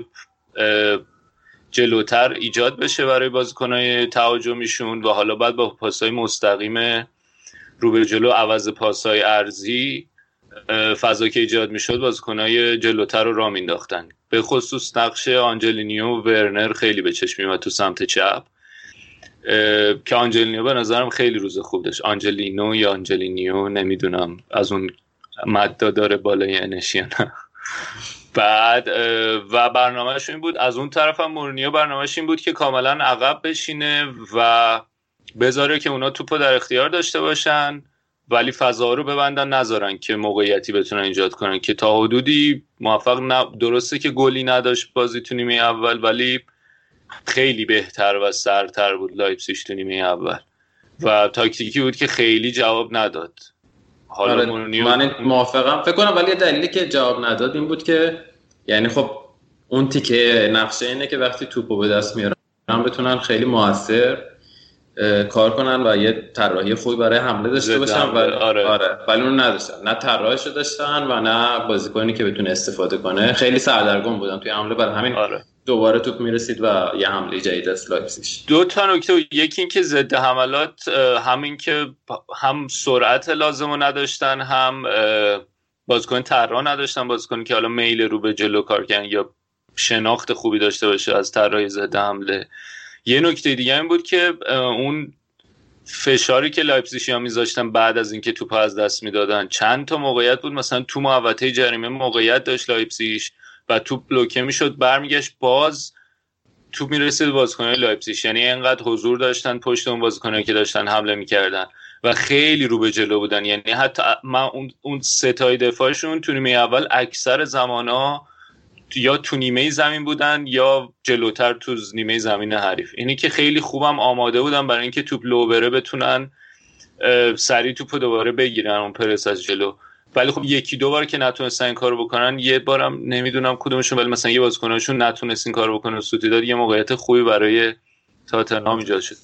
جلوتر ایجاد بشه برای بازیکنهای تهاجمیشون و حالا بعد با پاسهای مستقیم رو به جلو عوض پاسهای عرضی فضا که ایجاد می‌شد بازیکنهای جلوتر رو را مینداختن به خصوص نقش آنجلینیو و ورنر خیلی به چشم میومد تو سمت چپ. که آنجلینیو به نظرم خیلی روز خوب داشت. آنجلینو یا آنجلینیو نمی‌دونم. از اون مددا داره بالای انشی بعد و برنامهش این بود. از اون طرف هم مورینیو برنامهش این بود که کاملا عقب بشینه و بذاره که اونا توپو در اختیار داشته باشن ولی فضا رو ببندن نذارن که موقعیتی بتونن ایجاد کنن. که تا حدودی موفق ن... درسته که گلی نداشت بازی تو نیمه اول ولی خیلی بهتر و سرتر بود لایپسیش تو نیمه اول. و تاکتیکی بود که خیلی جواب نداد. حالا آره من موافقم. فکر کنم ولی دلیلی که جواب نداد این بود که یعنی خب اون تیکه نقشه اینه که وقتی توپو به دست میارن بتونن خیلی موثر کار کنن و یه طراحی خوبی برای حمله داشته باشن و آره. آره. ولی اون نداشتن. نه طراحیشو داشتن و نه بازیکنی که بتونه استفاده کنه. خیلی سردرگم بودن توی حمله. برای همین آره. دوباره توپ می‌رسید و یه حمله جدید از لایپزیگ. دو تا نکته یکی اینکه ضد حملات همین که هم سرعت لازم رو نداشتن هم بازیکن طراح نداشتن. بازیکنی که حالا میل رو به جلو کار کردن یا شناخت خوبی داشته باشه از طراحی ضد حمله. یه نکته دیگه این بود که اون فشاری که لایپزیگ ها میذاشتن بعد از اینکه توپ از دست می‌دادن چند تا موقعیت بود؟ مثلا تو محوطه جریمه موقعیت داشت لایپزیگ و توپ بلوکه می‌شد برمیگشت باز توپ می‌رسید بازیکنهای لایپزیگ. یعنی اینقدر حضور داشتن پشت اون بازیکنایی که داشتن حمله می‌کردن و خیلی رو به جلو بودن. یعنی حتی من اون اون ستای دفاعشون تو نیمه اول اکثر زمانا یا تو نیمه زمین بودن یا جلوتر تو نیمه زمین حریف. اینی که خیلی خوبم آماده بودن برای اینکه توپ لو بره بتونن سریع توپ دوباره بگیرن اون پرس از جلو. ولی خب یکی دو بار که نتونستن این کارو بکنن یه بارم نمی‌دونم کدومشون ولی مثلا یه بازیکنشون نتونست این کارو بکنه سوتی داد یه موقعیت خوبی برای تاتنهام ایجاد شد.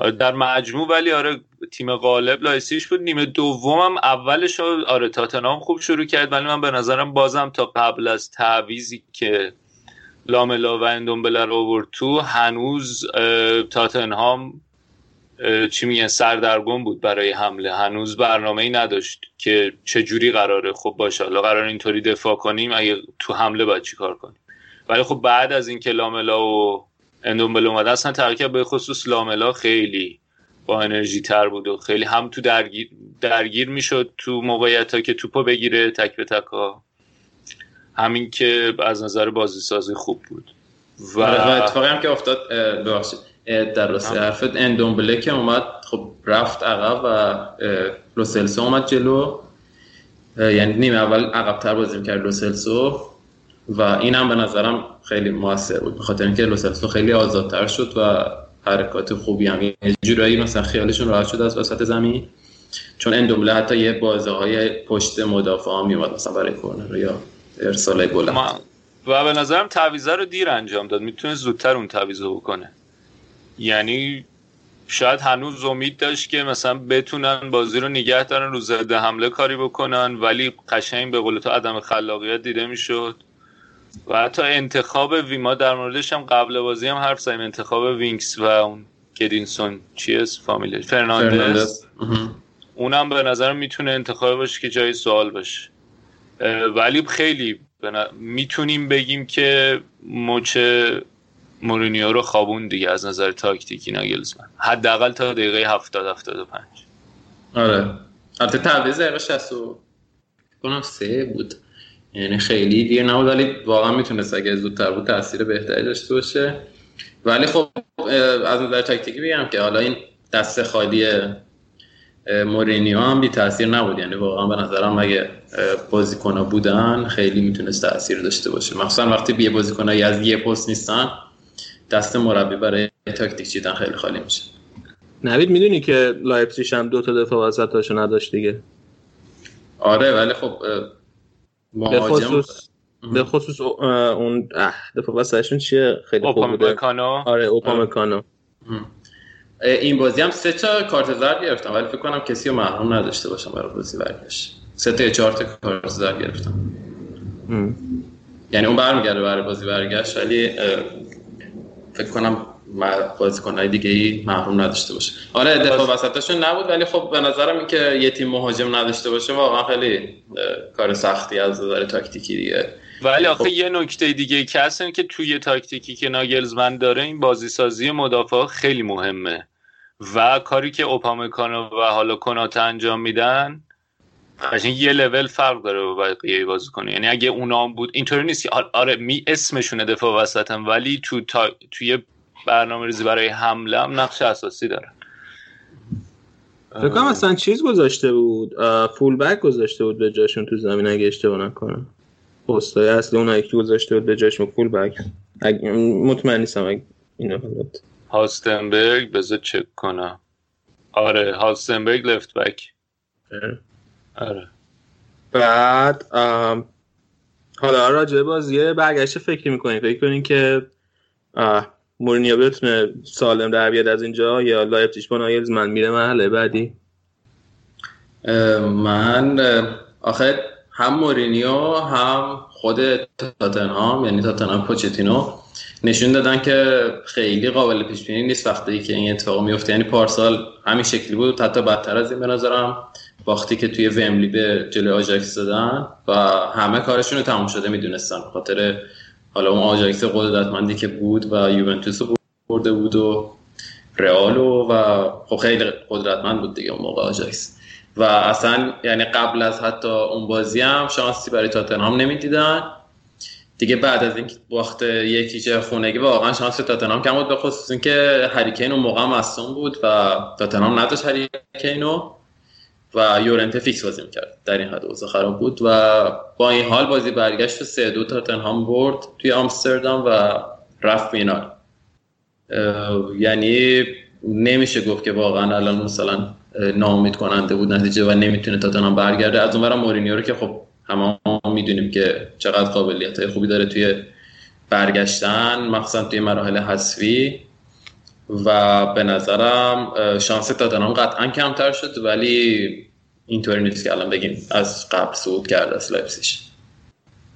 در مجموع ولی آره تیم غالب لایسیش بود. نیمه دومم اولش آره تاتنهام خوب شروع کرد ولی من به نظرم بازم تا قبل از تعویزی که لاملا و اندومبله رو آورد تو هنوز تاتنهام چی میگن سردرگم بود برای حمله. هنوز برنامه ای نداشت که چه جوری قراره. خب باشه حالا قرار اینطوری دفاع کنیم اگه تو حمله باید چی کار کنیم. ولی خب بعد از اینکه لاملا و اندومبله اومده اصلا ترکیب به خصوص لاملا خیلی با انرژی تر بود و خیلی هم تو درگیر, درگیر می‌شد تو موقعیت ها که توپو بگیره تک به تک ها. همین که از نظر بازی سازی خوب بود. و, آره، و اتفاقی هم که افتاد ببخشید در راستی حرفت اندومبله که اومد خب رفت عقب و لوسلسو اومد جلو. یعنی نیمه اول عقبتر بازی کرد لوسلسو. و این هم به نظرم خیلی موثر بود. بخاطر اینکه لوسلسو خیلی آزادتر شد و حرکات خوبی هم یه جورایی مثلا خیالشون راحت شد از وسط زمین. چون اندومبله حتی یه بازه های پشت مدافع هم میومد مثلا برای کورنر یا ارسال بلند و به نظرم تعویضه رو دیر انجام داد. می‌تونه زودتر اون تعویض بکنه. یعنی شاید هنوز امید داشت که مثلا بتونن بازی رو نگه دارن رو ضد حمله کاری بکنن ولی قشنگ به قول تو عدم خلاقیت دیده می‌شد. و حتی انتخاب ویما در موردش هم قبل بازی هم حرف زدیم. انتخاب وینکس و اون گدسون چی است فامیلی. فرناندز. اونم به نظر می‌تونه انتخاب باشه که جای سوال باشه. ولی خیلی می‌تونیم بگیم که مچ مورینیو رو خوابوند دیگه از نظر تاکتیکی ناگلزمن حداقل تا دقیقه 70 75 آره. البته تعویض دقیقه 60 کنم سه بود. یعنی خیلی دیر نبود ولی واقعا می‌تونست اگه زودتر بود تاثیر بهتری داشته باشه. ولی خب از نظر تاکتیکی بگم که حالا این دست خالی مورینیو هم بی تاثیر نبود. یعنی واقعا به نظرم اگه بازیکن بودن خیلی می‌تونست تاثیر داشته باشه. مخصوصا وقتی بی بازیکنایی از یه پست نیستن دست مربی برای تاکتیک چیدن خیلی خالی میشه. نوید می‌دونی که لایپزیگ هم دو تا دفاع وسطاشو نداشت دیگه؟ آره ولی خب به خصوص به خصوص اون دفاع وسطشون چیه؟ خیلی خوب بوده آره اوپامکانو. این بازی هم سه تا کارت زرد گرفتم ولی فکر کنم کسی رو محروم نداشته باشم برای بازی برگشت. سه تا چهار تا کارت زرد گرفتم. یعنی اون برمیگرده برای بازی برگشت ولی فکر کنم بازیکنهای دیگه ای محروم نداشته باشه. آره دفاع وسطشون نبود ولی خب به نظرم این که یه تیم مهاجم نداشته باشه واقعا خیلی کار سختی از نظر تاکتیکی دیگه. ولی آخه خب. یه نکته دیگه که هست که توی تاکتیکی که ناگلزمن داره این بازی سازی مدافع خیلی مهمه. و کاری که اوپامکانو و حالا کنات انجام میدن قشنگ یه لول فرق داره با بقیه کنه یعنی اگه اونا بود اینطوری نیست که آره می اسمشونه دفاع وسطم ولی تو تا... توی برنامه ریزی برای حمله هم نقش اساسی دارن فکر کنم اصلا چیز گذاشته بود فول بک گذاشته بود به جاشون تو زمین اگه اشتباه نکنم. پستای اصلی اونایی که گذاشته بود به جاشون فول بک مطمئن نیستم اگه اینو حالت هاستنبرگ بذار چک کنم. آره هاستنبرگ لفت بک آره. بعد حالا راجع بازی برگشت فکر می‌کنین فکر کنین که مورینیو بتونه سالم در بیاد از اینجا یا لایپزیگ با من میره مرحله بعدی؟ من آخه هم مورینیو هم خود تاتنهام یعنی تاتنهام پوچتینو نشون دادن که خیلی قابل پیش بینی نیست وقتی که این اتفاق میفته یعنی پارسال همین شکلی بود. حتی بدتر از این به نظرم وقتی که توی ومبلی به جلوی آژاکس دادن و همه کارشون رو تموم شده می‌دونستن. خاطر حالا اون آژاکس قدرتمندی که بود و یوونتوس برده بود و رئالو و خب خیلی قدرتمند بود دیگه اون موقع آژاکس. و اصلا یعنی قبل از حتی اون بازی هم شانسی برای تاتنهام نمی‌دیدن. دیگه بعد از این باخت یک هیچ خونگی واقعا شانس تاتنهام کم بود به خصوص اینکه هریکین اون موقع مصدوم بود و تاتنهام نداشت هریکینو. و یورنته فیکس بازی می‌کرد در این حد اوضاع خراب بود و با این حال بازی برگشت و سه دو تاتنهام برد توی آمستردام و رفت فینال. یعنی نمیشه گفت که واقعا الان مثلا ناامید کننده بود نتیجه و نمی‌تونه تاتنهام برگرده. از اونورم مورینیو رو که خب همه می‌دونیم که چقدر قابلیت خوبی داره توی برگشتن مخصوصا توی مراحل حذفی. و به نظرم شانس تاتنهام قطعا کمتر شد ولی اینطوری نیست که الان بگیم از قبل صعود کرده از لایپزیگ.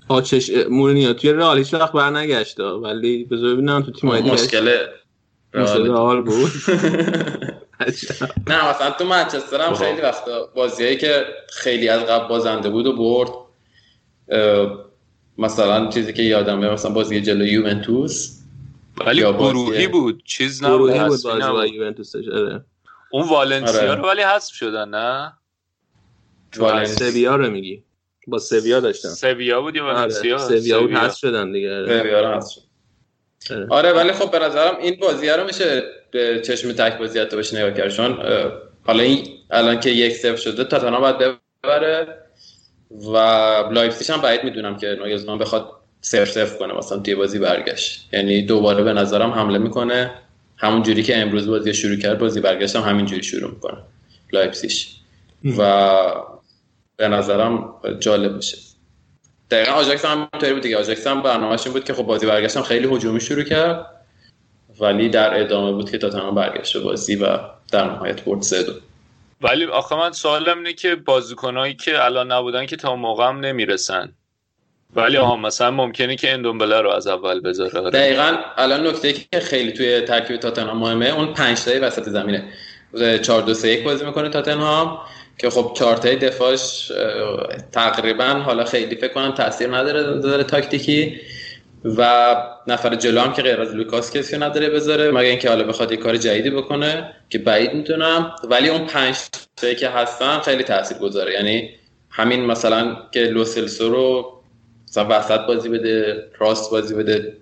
آچش مورینیو توی رئال هیچ وقت برنگشت ولی بذار ببینم تو تیم مشکل رئال بود. نه مثلا تو منچستر هم خیلی وقتا بازیایی که خیلی از قبل بازنده بود و برد مثلا چیزی که یادمه مثلا بازی جلو یوونتوس. ولی گروهی بود چیز نبود آره. اون والنسیا آره. رو ولی حذف شدن نه؟ سویا رو میگی. با سویا داشتن سویا بود یا آره. والنسیا؟ سویا بود حذف شدن دیگه سویا رو حذف آره. ولی خب به نظرم این بازی رو میشه به چشم تک بازی حتی بشه نگاه کرد. چون حالا این الان که یک صفر شده تاتنهام باید ببره و لایپزیگ هم بعید می‌دونم که ناگلزمان بخواد صفر صفر کنه مثلا توی بازی برگشت. یعنی دوباره به نظرم حمله می‌کنه. همون جوری که امروز بازی شروع کرد بازی برگشت هم همین جوری شروع می‌کنه. لایپسیش و به نظرم جالب میشه. دقیقا آژاکس هم همینطوری بود دیگه. آژاکس هم برنامه‌اش این بود که خب بازی برگشتم خیلی هجومی شروع کرد ولی در ادامه بود که تاتنهام برگشت بازی و در نهایت برد سه دو. ولی آخه من سوالم اینه که بازیکنایی که الان نبودن که تا موقع هم نمی‌رسن. ولی آها مثلا ممکنه که اندومبله رو از اول بذاره آره. دقیقا الان نکته که خیلی توی ترکیب تاتنهام مهمه اون پنج تایی وسط زمینه. 4 2 3 1 بازی می‌کنه تاتنهام که خب چهار تای دفاعش تقریبا حالا خیلی فکر کنم تاثیر نداره داره تاکتیکی. و نفر جلو هم که غیر از لوکاس کسی نداره بذاره مگر اینکه حالا بخواد یه کار جدیدی بکنه که بعید می‌تونم. ولی اون پنج تایی که هستن خیلی تاثیر گذاره یعنی همین مثلا که لوسلسو رو مثلا وسط بازی بده راست بازی بده.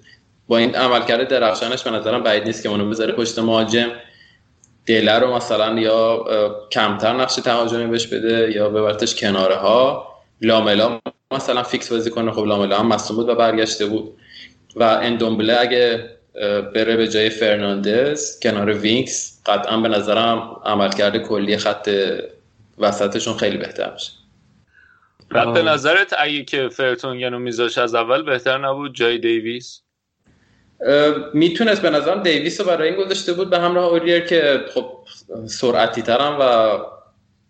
با این عملکرد درخشانش به نظرم بعید نیست که اونو بذاره پشت مهاجم. دله رو مثلا یا کمتر نقش تهاجمی بهش بده یا ببرتش کناره ها لاملا مثلا فیکس بازی کنه. خب لاملا هم مصدوم بود و برگشته بود. و اندومبله اگه بره به جای فرناندز کنار وینکس قطعا به نظرم عملکرد کلی خط وسطشون خیلی بهتر میشه. به نظرت اگه که فرتونگن میذاش از اول بهتر نبود؟ جای دیویس؟ می‌تونست به نظرم دیویس رو برای این گذاشته بود به همراه اوریر که خب سرعتی ترم و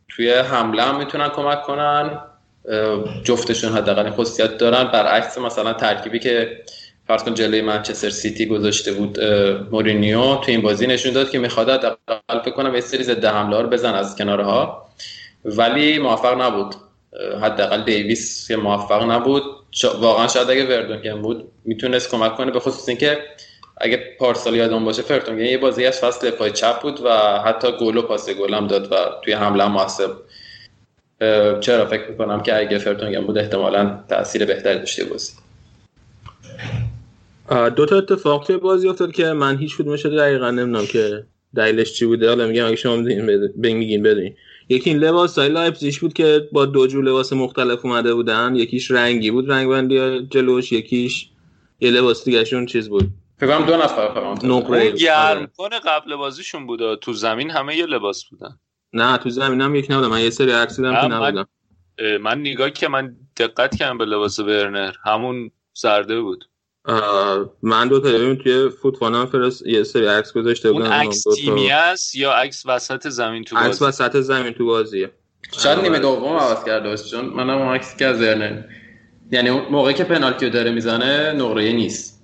توی حمله هم می‌تونن کمک کنن. جفتشون حداقل خصوصیت دارن. برعکس مثلا ترکیبی که فرض کن جلوی منچستر سیتی گذاشته بود مورینیو تو این بازی نشون داد که می‌خواد حداقل فکر کنم یه سری ضد حمله رو بزن از کنارها. ولی موفق نبود. حداقل دیویس که موفق نبود. واقعا شاید اگه وردونگن بود می‌تونست کمک کنه به خصوص اینکه اگه پارسال یادم باشه فرتونگن یه بازی از فصل پای چپ بود و حتی گل و پاس گل هم داد و توی حمله موثر چرا فکر می‌کنم که اگه فرتونگن بود احتمالا تاثیر بهتری داشته بازی. دو تا اتفاق توی بازی افتاد که من هیچ کدومش دقیقا نمی‌دونم که دلیلش چی بوده. حالا میگم اگه شما میگین بدونین یکی این لباس های لایپزیش بود که با دو جو لباس مختلف اومده بودن. یکیش رنگی بود رنگ بندی جلوش یکیش یه لباس دیگهشون چیز بود. فکر دو نفر نقره گرم کنه قبل بازیشون بود تو زمین همه یه لباس بودن. نه تو زمین هم یک نبودم. من یه سری عکس دیدم که نبودم. من نگاه که من دقت کردم به لباس برنر همون زرده بود. من دو تا توی فوتبال فرست یه سری عکس گذاشته بودم اون عکس تیمی است یا عکس وسط زمین تو بازی؟ عکس وسط زمین تو بازیه شاید نیمه دوم عوض کرده باشه چون منم اون عکسی که از یعنی اون موقعی که پنالتی داره می‌زنه نقره نیست.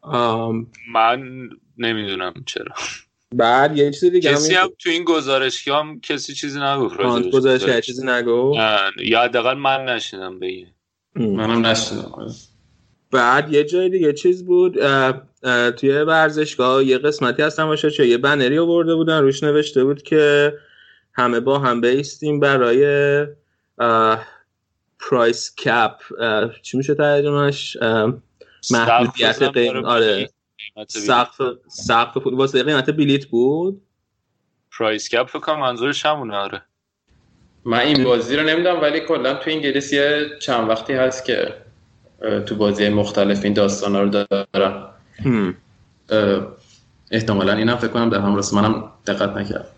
آم... من نمی‌دونم چرا. بعد یه چیز دیگه کسی هم تو این گزارش هم کسی چیزی نگفت گزارش چیزی نگفت؟ یا حداقل من نشیدم بگه منم نشیدم. بعد یه جای دیگه چیز بود اه اه توی ورزشگاه یه قسمتی هستن باشه چه یه بنری آورده بودن روش نوشته بود که همه با هم بیستیم برای پرایس کپ چی میشه ترجمهش؟ محدودیت قیم آره. سقف سقف بود واسه قیمت بلیت بود؟ پرایس کپ فکر کنم منظورش همونه آره. من این بازی رو نمی‌دونم ولی کلا تو انگلیس یه چند وقتی هست که تو بازی مختلف این داستان رو دارن. احتمالا اینم فکر کنم در همراست منم دقت نکردم.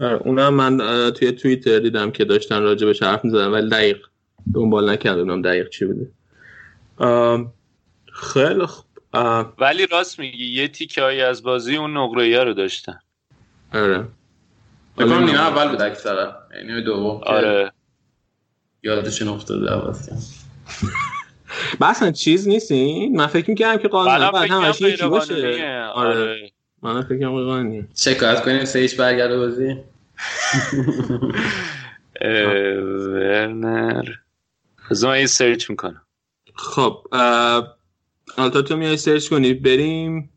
اونم من توی توییتر دیدم که داشتن راجع به حرف می‌زدن ولی دقیق دنبال نکردم دقیق چی بوده. خیلی خوب. ولی راست میگی یه تیکه هایی از بازی اون نقره رو داشتن. آره. بکنم نیمه اول بود اکثرا. نیمه دوم آره. یادشون افتاده عوض بس چیز نیستین من فکر می‌کردم که قانون بعد همش یکی باشه. آره, آره. من فکر کنم قانونی شکایت کنیم سه هیچ برگرده بازی. ورنر. از من یه search می‌کنم. خب حالا تا تو میای search کنی بریم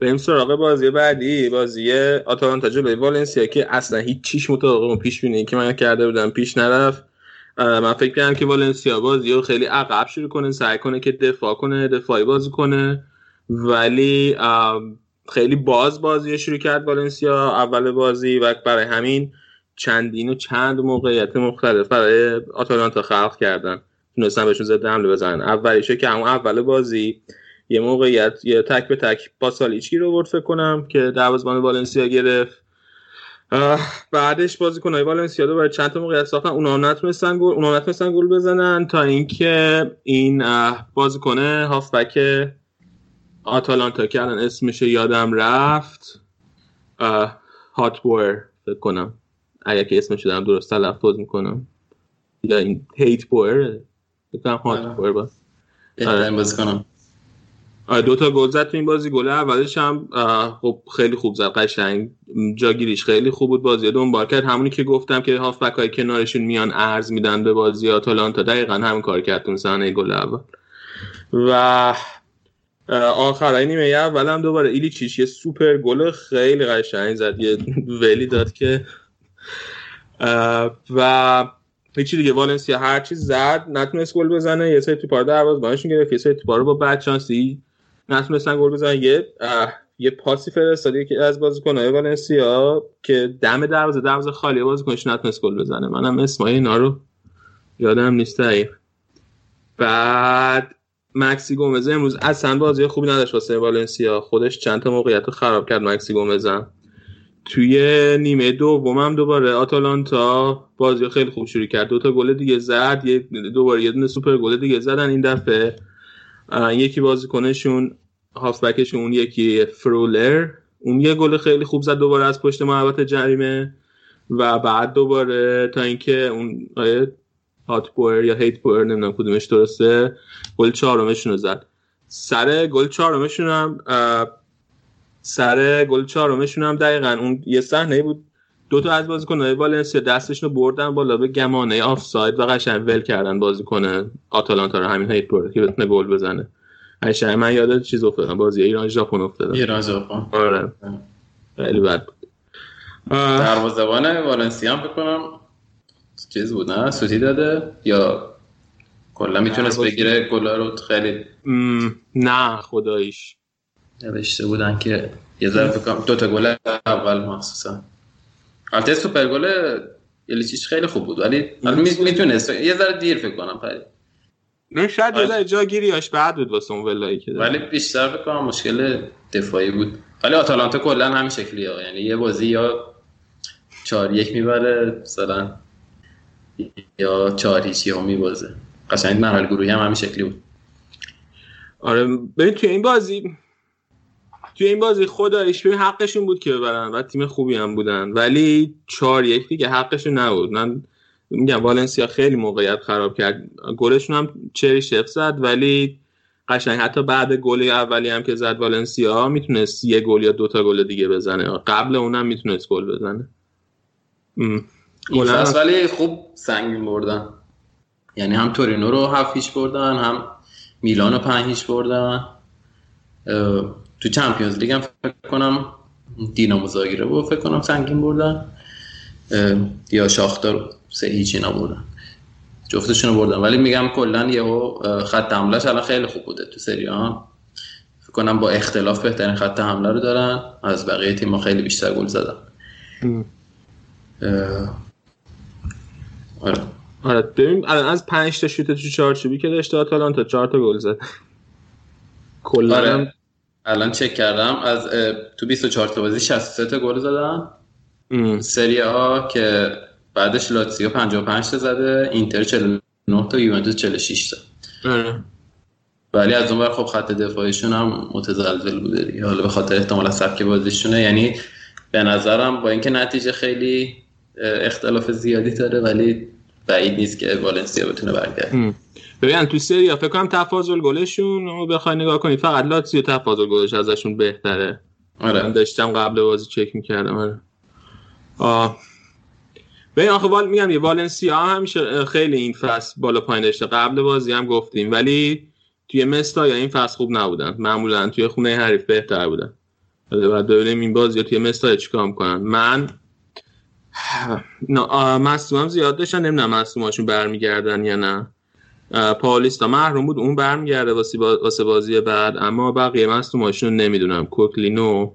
بریم سراغ بازی بعدی بازی آتالانتا جلوی والنسیا که اصلا هیچ چیش مطابق اون پیش بینی که من کرده بودم پیش نرفت. من فکر کردم که والنسیا بازی رو خیلی عقب شروع کنه سعی کنه که دفاع کنه دفاعی بازی کنه. ولی خیلی باز بازی شروع کرد والنسیا اول بازی و برای همین چندین و چند موقعیت مختلف برای آتالانتا خلق کردن. تونستن بهشون ضد حمله بزنن. اولیشه که همون اول بازی یه موقعیت یه تک به تک با سالیچی رو برد فکر کنم که دروازه‌بان والنسیا گرفت. بعدش بازیکن‌های والنسیا دوباره چند تا موقعیت ساختن. اونا نتونستن گل اونا نتونستن گل بزنن تا اینکه این بازیکن هافبک آتالانتا که الان اسمش یادم رفت. هاتبور فکر کنم. اگر که اسمش دارم درست تلفظ می‌کنم. یا این هیت بور فکر هاتبور با بازیکنم. دو تا گل زد تو این بازی. گل اولش هم خب خیلی خوب زد قشنگ. جاگیریش خیلی خوب بود بازی. دنبال کرد. همونی که گفتم که هافبک های کنارشون میان ارز میدن به بازی آتالانتا دقیقا همین کار کرد اون صحنه گل اول. و آخرای نیمه اول هم دوباره ایلیچیش یه سوپر گل خیلی قشنگ زد. یه ولی داد که و هیچی دیگه. والنسیا هر چیز زد نتونست گل بزنه. یه سری توپار دروازه‌بانشون گرفت. یه سری توپار با بد شانسی نتونستن گل بزنن. یه یه پاسی فرستادی که از بازیکن‌های والنسیا که دم دروازه دروازه خالی بازیکنش نتونست گل بزنه. منم اسمای اینا رو یادم نیست بعد مکسی گومز امروز اصلا بازی خوبی نداشت واسه والنسیا. خودش چند تا موقعیت خراب کرد مکسی گومز. توی نیمه دوم هم دوباره آتالانتا بازی خیلی خوب شروع کرد. دو تا گل دیگه زد یه دوباره یه دونه سوپر گل دیگه زدن این دفعه. یکی بازیکنشون هافبکشون یکی فرولر. اون یه گل خیلی خوب زد دوباره از پشت محوطه جریمه و بعد دوباره تا اینکه اون هات بوئر یا هیت بوئر نمی‌دونم کدومش درسته گل چهارمشون رو زد. سر گل چهارمشون هم سر گل چهارمشون هم دقیقا اون یه صحنه بود دو تا از بازیکن‌های والنسیا دستشون رو بردن بالا به گمانه آفساید و قشنگ ول کردن بازیکن آتالانتا رو همین هیت که بتونه گل بزنه. قشنگ من یاد چیز افتادم بازی ایران ژاپن افتادم. ایران ژاپن. آره. خیلی بد بود. دروازه‌بان والنسیا هم بکنم چیز بود نه؟ سوتی داده؟ یا کلا می‌تونست بگیره گلا رو؟ خیلی. نه خداییش. نوشته بودن که یه ذره دو تا گل اول مخصوصا. البته سوپر گل یلیچیچ خیلی خوب بود ولی می‌تونست. یه ذره دیر فکر کنم پری نه شاید یه ذره جاگیریاش بعد بود واسه اون ولایی که ولی بیشتر فکر کنم مشکل دفاعی بود. ولی آتالانتا کلا همین شکلیه یعنی یه بازی یا 4 یک می‌بره مثلا یا 4 هیچ یا میبازه. قشنگ مرحله گروهی هم همین شکلی بود. آره ببین توی این بازی توی این بازی خدایش ببین حقشون بود که ببرن و تیم خوبی هم بودن. ولی 4 یک دیگه حقشون نبود. من میگم والنسیا خیلی موقعیت خراب کرد. گلشون هم چری شف زد ولی قشنگ حتی بعد گل اولی هم که زد والنسیا می‌تونست یه گل یا دوتا گل دیگه بزنه. قبل اونم می‌تونست گل بزنه. این ولی خوب سنگین بردن یعنی هم تورینو رو هفت هیچ بردن هم میلان رو پنج هیچ بردن. تو چمپیونز لیگ هم فکر کنم دینامو زاگیره بود. فکر کنم سنگین بردن. یا شاختار سه هیچی نبردن جفتشون رو بردن. ولی میگم کلا یهو خط حملهش الان خیلی خوب بوده تو سری ها فکر کنم با اختلاف بهترین خط حمله رو دارن. از بقیه تیم خیلی بیشتر گل زدن. آره. آره ببین الان از 5 تا شوت تو چارچوبی که داشته آتالانتا 4 تا گل زد. کلا آره. الان چک کردم. از تو 24 تا بازی 63 تا گل زدن. سری ها که بعدش لاتزیو 55 تا زده اینتر 49 تا یوونتوس 46 تا. آره. ولی از اون خب خط دفاعیشون هم متزلزل بوده دیگه. حالا به خاطر احتمالا سبک بازیشونه. یعنی به نظرم با اینکه نتیجه خیلی اختلاف زیادی داره ولی بعید نیست که والنسیا بتونه برگرده. ببین تو سری فکر کنم تفاضل گلشون رو بخوای نگاه کنید فقط لاتزیو تفاضل گلش ازشون بهتره. آره. من داشتم قبل بازی چک می‌کردم آره. آه. ببین آخه وال میگم یه والنسیا هم همیشه خیلی این فصل بالا پایین داشته. قبل بازی هم گفتیم ولی توی مستا یا این فصل خوب نبودن. معمولا توی خونه حریف بهتر بودن. بعد ببینیم این بازی توی مستا چیکار می‌کنن. من مصوم زیاد داشتن. نمی‌دونم مصوماشون برمیگردن یا نه. پالیستا. محروم بود اون برمیگرده واسه بازی بعد. اما بقیه مصوماشون رو نمی‌دونم. کوکلینو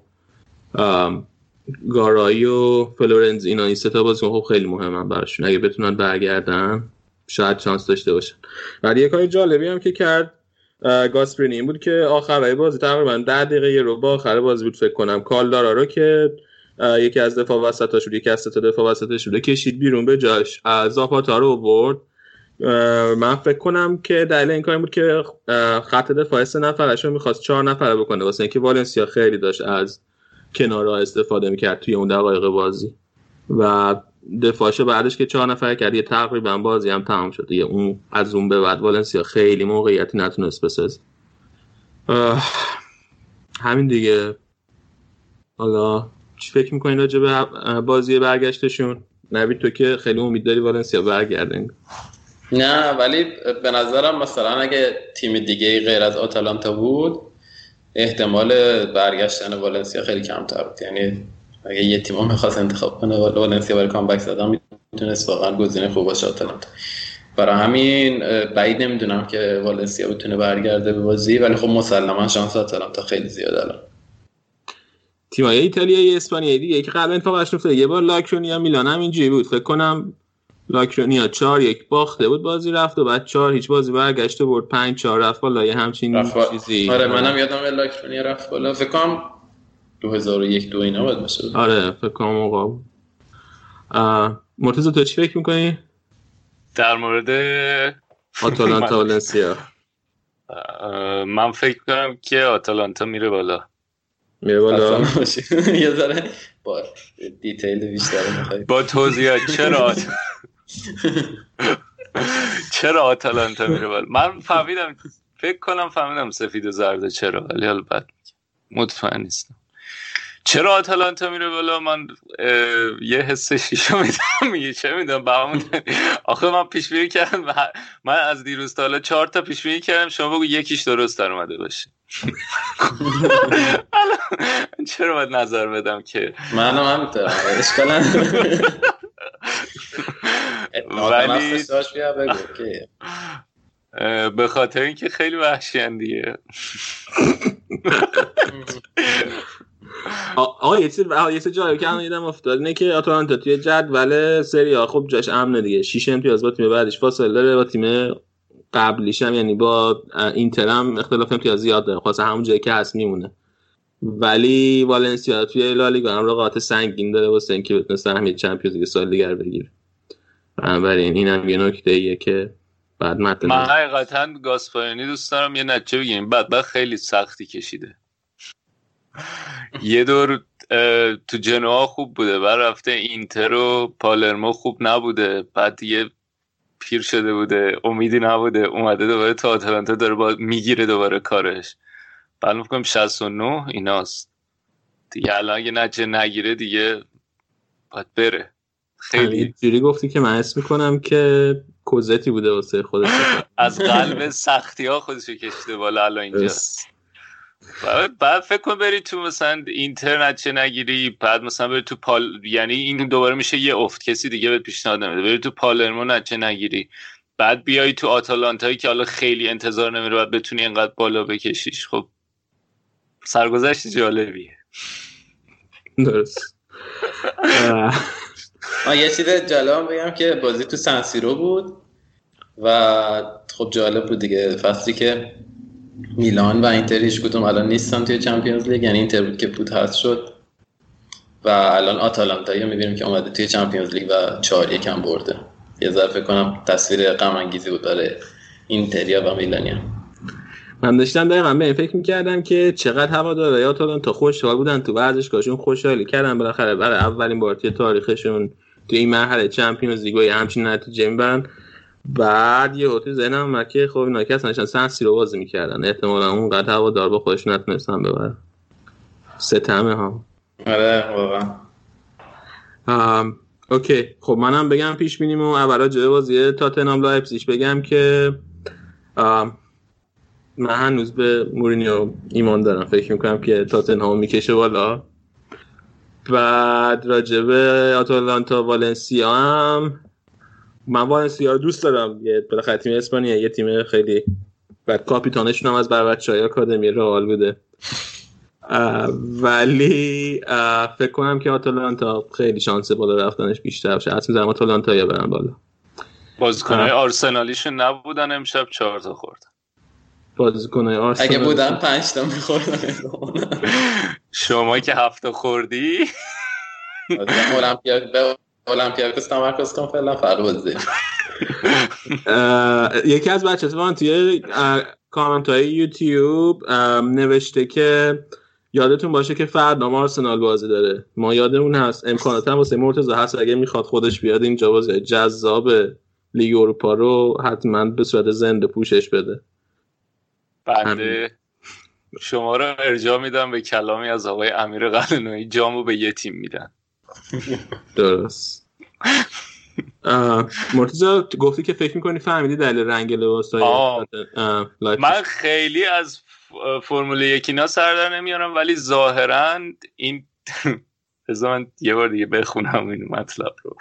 گارایی و فلورنز اینا این ستا بازی خب خیلی مهمن براشون. اگه بتونن برگردن شاید چانس داشته باشن. ولی یه کاری جالبی هم که کرد گاسپرینی این بود که آخرای بازی تقریبا ده دقیقه یه رو با آخر بازی بود فکر کنم. کالدارا رو که یکی از دفاع وسطاش بود یکی از ستا دفاع وسطش بود کشید بیرون به جاش. زاپاتا رو برد. من فکر کنم که دلیل این کار بود که خط دفاع سه نفرش رو می‌خواست چهار نفره بکنه. واسه اینکه والنسیا خیلی داشت از کنارها استفاده می‌کرد توی اون دقایق بازی. و دفاعش بعدش که چهار نفر کرد یه تقریبا بازی هم تمام شد. یه اون از اون به بعد والنسیا خیلی موقعیتی نتونست بسازه. همین دیگه. حالا چی فکر می‌کنین راجع به بازی برگشتشون؟ نوید تو که خیلی امید داری والنسیا برگرده؟ نه ولی به نظرم مثلا اگه تیم دیگه غیر از آتالانتا بود احتمال برگشتن والنسیا خیلی کمتر بود. یعنی اگه یه تیم می‌خواست انتخاب کنه والنسیا برای کامبک زدن می‌تونست واقعا گزینه خوب باشه آتالانتا. برای همین بعید نمی‌دونم که والنسیا بتونه برگرده به بازی ولی خب مسلما شانس آتالانتا خیلی زیاد الان. تیمای ایتالیایی اسپانیایی دیگه که قبلا اتفاقش افتاده یه بار لاکرونیا میلان هم اینجوری بود. فکر کنم لاکرونیا چهار یک باخته بود بازی رفت و بعد چهار هیچ بازی برگشته برد پنج چهار رفت بالا یه همچین چیزی. آره منم یادم لاکرونیا رفت بالا. فکر کنم 2001 دو اینا بود باشه. آره فکر کنم موقع مرتضی تو چی فکر می‌کنی؟ در مورد آتالانتا والنسیا من فکر کنم که آتالانتا میره بالا. میره بالا؟ یه ذره با دیتیل بیشتر می‌خوای. با توضیحات. چرا؟ چرا آتالانتا میره بالا؟ من فهمیدم فکر کنم فهمیدم سفید و زرد چرا ولی حالا بعد مطمئن نیستم. چرا آتالانتا میره بالا؟ من یه حس شیشو میدم. میگه چه میدم با آخه من پیش بینی کردم. من از دیروز تا حالا چهار تا پیش بینی کردم. شما بگو یکیش درست در اومده باشه. چرا باید نظر بدم که؟ منم همینطورم. اشکال ولی به خاطر اینکه خیلی وحشی دیگه. آقا یه چیز یه چیز جالب که الان یادم افتاد اینه که آتالانتا توی جدول سری ها خب جاش امنه دیگه. 6 امتیاز با تیم بعدش فاصله داره با تیم قبلیش هم یعنی با اینتر هم اختلاف امتیاز زیاد داره. خاصه همون جایی که هست میمونه. ولی والنسیا توی لالیگا هم رقابت سنگین داره واسه اینکه بتونه سهمیه چمپیونز لیگ سال دیگر بگیره. بنابراین این هم یه نکته ایه که بعد متن من حقیقتا گاسپارینی دوست دارم یه نتیجه بگیم بعد خیلی سختی کشیده. یه دور تو جنوا خوب بوده بعد رفته اینتر و پالرمو خوب نبوده. بعد دیگه پیر شده بوده امیدی نبوده. اومده دوباره تا آتلانتا داره با می‌گیره دوباره کارش. بعد می‌کنم 69 ایناست. دیگه الان اگه نچه نگیره دیگه باید بره. خیلی. جوری گفتی که من اسم می‌کنم که کوزتی بوده واسه خودش. از قلب سختی ها خودشو کشیده بالا الان اینجاست بعد فکر کن بری تو مثلا اینترنت چه نگیری بعد مثلا بری تو پال یعنی این دوباره میشه یه افت کسی دیگه بهت پیشنهاد نمیده. بری تو پالرمو نچه نگیری. بعد بیای تو آتالانتایی که حالا خیلی انتظار نمیره بعد بتونی اینقدر بالا بکشیش. خب سرگذشت جالبیه. درست. یه چیز جالب بگم که بازی تو سنسیرو بود و خب جالب بود دیگه. فصلی که میلان و اینتر هیچ کدوم الان نیستن توی چمپیونز لیگ یعنی اینتر بود که پود هست شد. و الان آتالانتا رو می‌بینیم که اومده توی چمپیونز لیگ و چهار یکم برده. یه ذره فکر کنم تصویر غم انگیزی بود برای اینتریا و میلانیا. من داشتم دقیقا به این فکر می‌کردم که چقدر هوادارهای آتالانتا خوشحال بودن تو ورزشگاهشون خوشحالی کردن. بالاخره برای اولین بار توی تاریخشون توی این مرحله Champions League همچین نتیجه می‌برن. بعد یهو تو ذهنم اومد که خب اینا که اصلا سن سیرو بازی می‌کردن. احتمالا اون قد هوادار با خودش نتونستن ببرن. ستمه ها. آره واقعا. OK. خب منم بگم پیش بینیم و اولا جای بازی تاتنام لایپزیگ بگم که من هنوز به مورینیو ایمان دارم. فکر می‌کنم که تاتنهام می‌کشه بالا. بعد راجبه آتالانتا والنسیا هم. من والنسیا دوست دارم. یه بالاخره تیم اسپانیا یه تیم خیلی بعد کاپیتانشون هم از بر های آکادمی رئال بوده. ولی فکر کنم که آتالانتا خیلی شانس بالا رفتنش بیشتر باشه. حتی می‌ذارم آتالانتا یا برن بالا. بازیکنهای آرسنالیشون نبودن امشب. چهار تا خوردن بازیکنهای آرسنال اگه بودن پنج تا میخوردن. شما که هفته خوردی؟ المپیاد المپیاکوس تمرکز کن فعلا فرازه یکی از بچه من توی کامنت های یوتیوب نوشته که یادتون باشه که فردا ما آرسنال بازی داره. ما یادمون هست. امکانات هم واسه مرتضی هست. اگه می‌خواد خودش بیاد اینجا بازی جذاب لیگ اروپا رو حتما به صورت زنده پوشش بده. بنده شما رو ارجاع میدم به کلامی از آقای امیر قلنوی جامو به یه تیم میدن. درست. مرتزا گفتی که فکر می‌کنی فهمیدی دلیل رنگ لباس من خیلی از فرمول یکینا سر در نمیارم ولی ظاهرا این من یه بار دیگه بخونم این مطلب رو.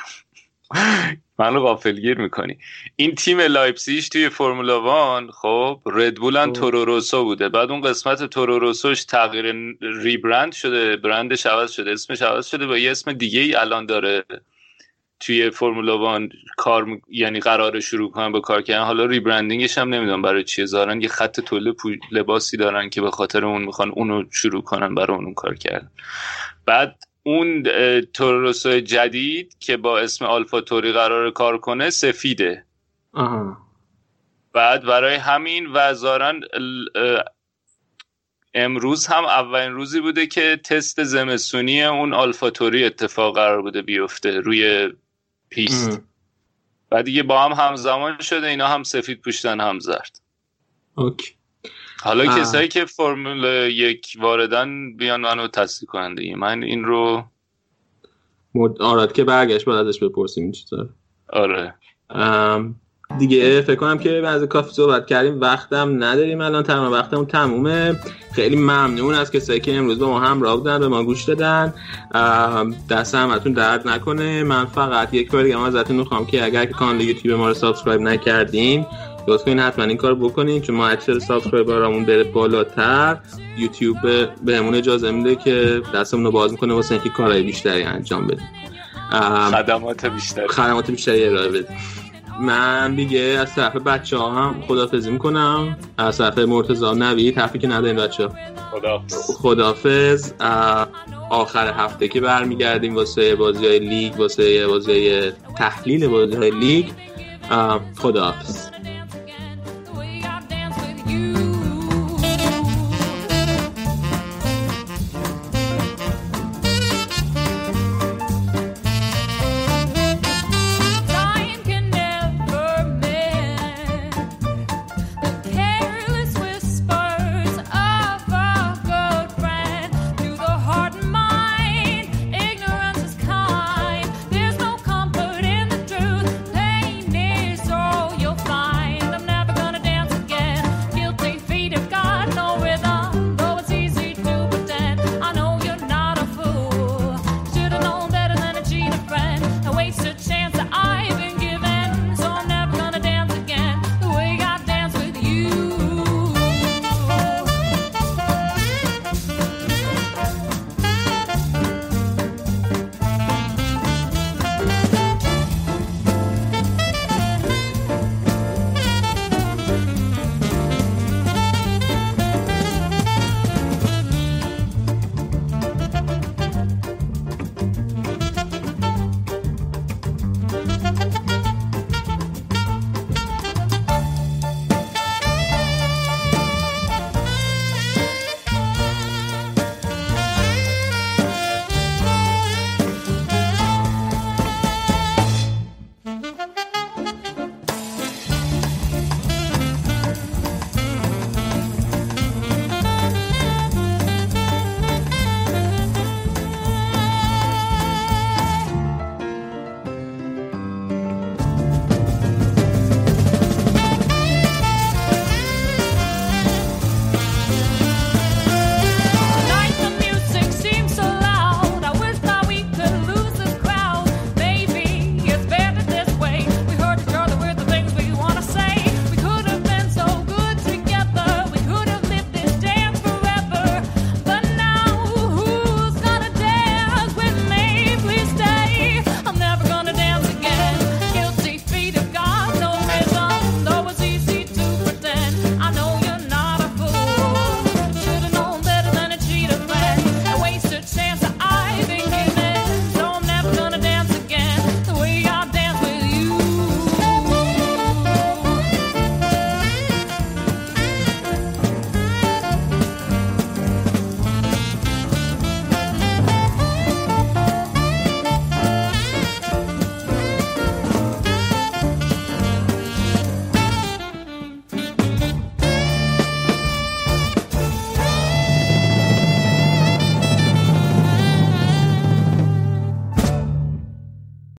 منو غافلگیر می‌کنی. این تیم لایپسیش توی Formula One خب ردبول توروروسو بوده. بعد اون قسمت توروروسوش تغییر rebrand شده برندش عوض شده اسمش عوض شده با یه اسم دیگه ای الان داره. توی Formula One کار یعنی قرار شروع کنن به کار کردن. حالا rebranding ش هم نمی‌دونم برای چیه. ظاهرا یه خط تولید لباسی دارن که به خاطر اون می‌خوان اونو شروع کنن برای اون کار کردن. بعد اون توروروسو جدید که با اسم آلفا توری قرار کار کنه سفیده. آها. بعد برای همین ظاهرا امروز هم اولین روزی بوده که تست زمستونی اون آلفا توری اتفاق قرار بوده بیفته روی پیست. و دیگه با هم همزمان شده اینا هم سفید پوشتن هم زرد OK. حالا آه. کسایی که فرمول یک واردن بیان منو تصدیق کنن دیگه من این رو مرد آراد که برگشت باید ازش بپرسیم این چطور آره. ام، دیگه فکر کنم که به قدر کافی صحبت کردیم. وقتم نداریم الان تمام وقتمون تمومه. خیلی ممنون از کسایی که امروز با ما همراه بودن به ما گوش دادن. دست همتون درد نکنه. من فقط یک بار دیگه ازتون می‌خوام که اگر که کانال یوتیوب ما رو subscribe نکردین لطفا این حتما این کار بکنین چون ما اگر subscriber امون بره بالاتر. یوتیوب بهمون اجازه میده که دستمون رو باز می‌کنه واسه اینکه کارهای بیشتری انجام بدیم ام، خدمات بیشتر خدمات بیشتری ارائه بده. من دیگه از طرف بچه ها هم خدافظی می‌کنم. از طرف مرتضی نوید حرفی که نداریم بچه ها خدا خدافظ آخر هفته که برمیگردیم واسه بازی های لیگ واسه بازی های تحلیل بازی های لیگ خداحافظ.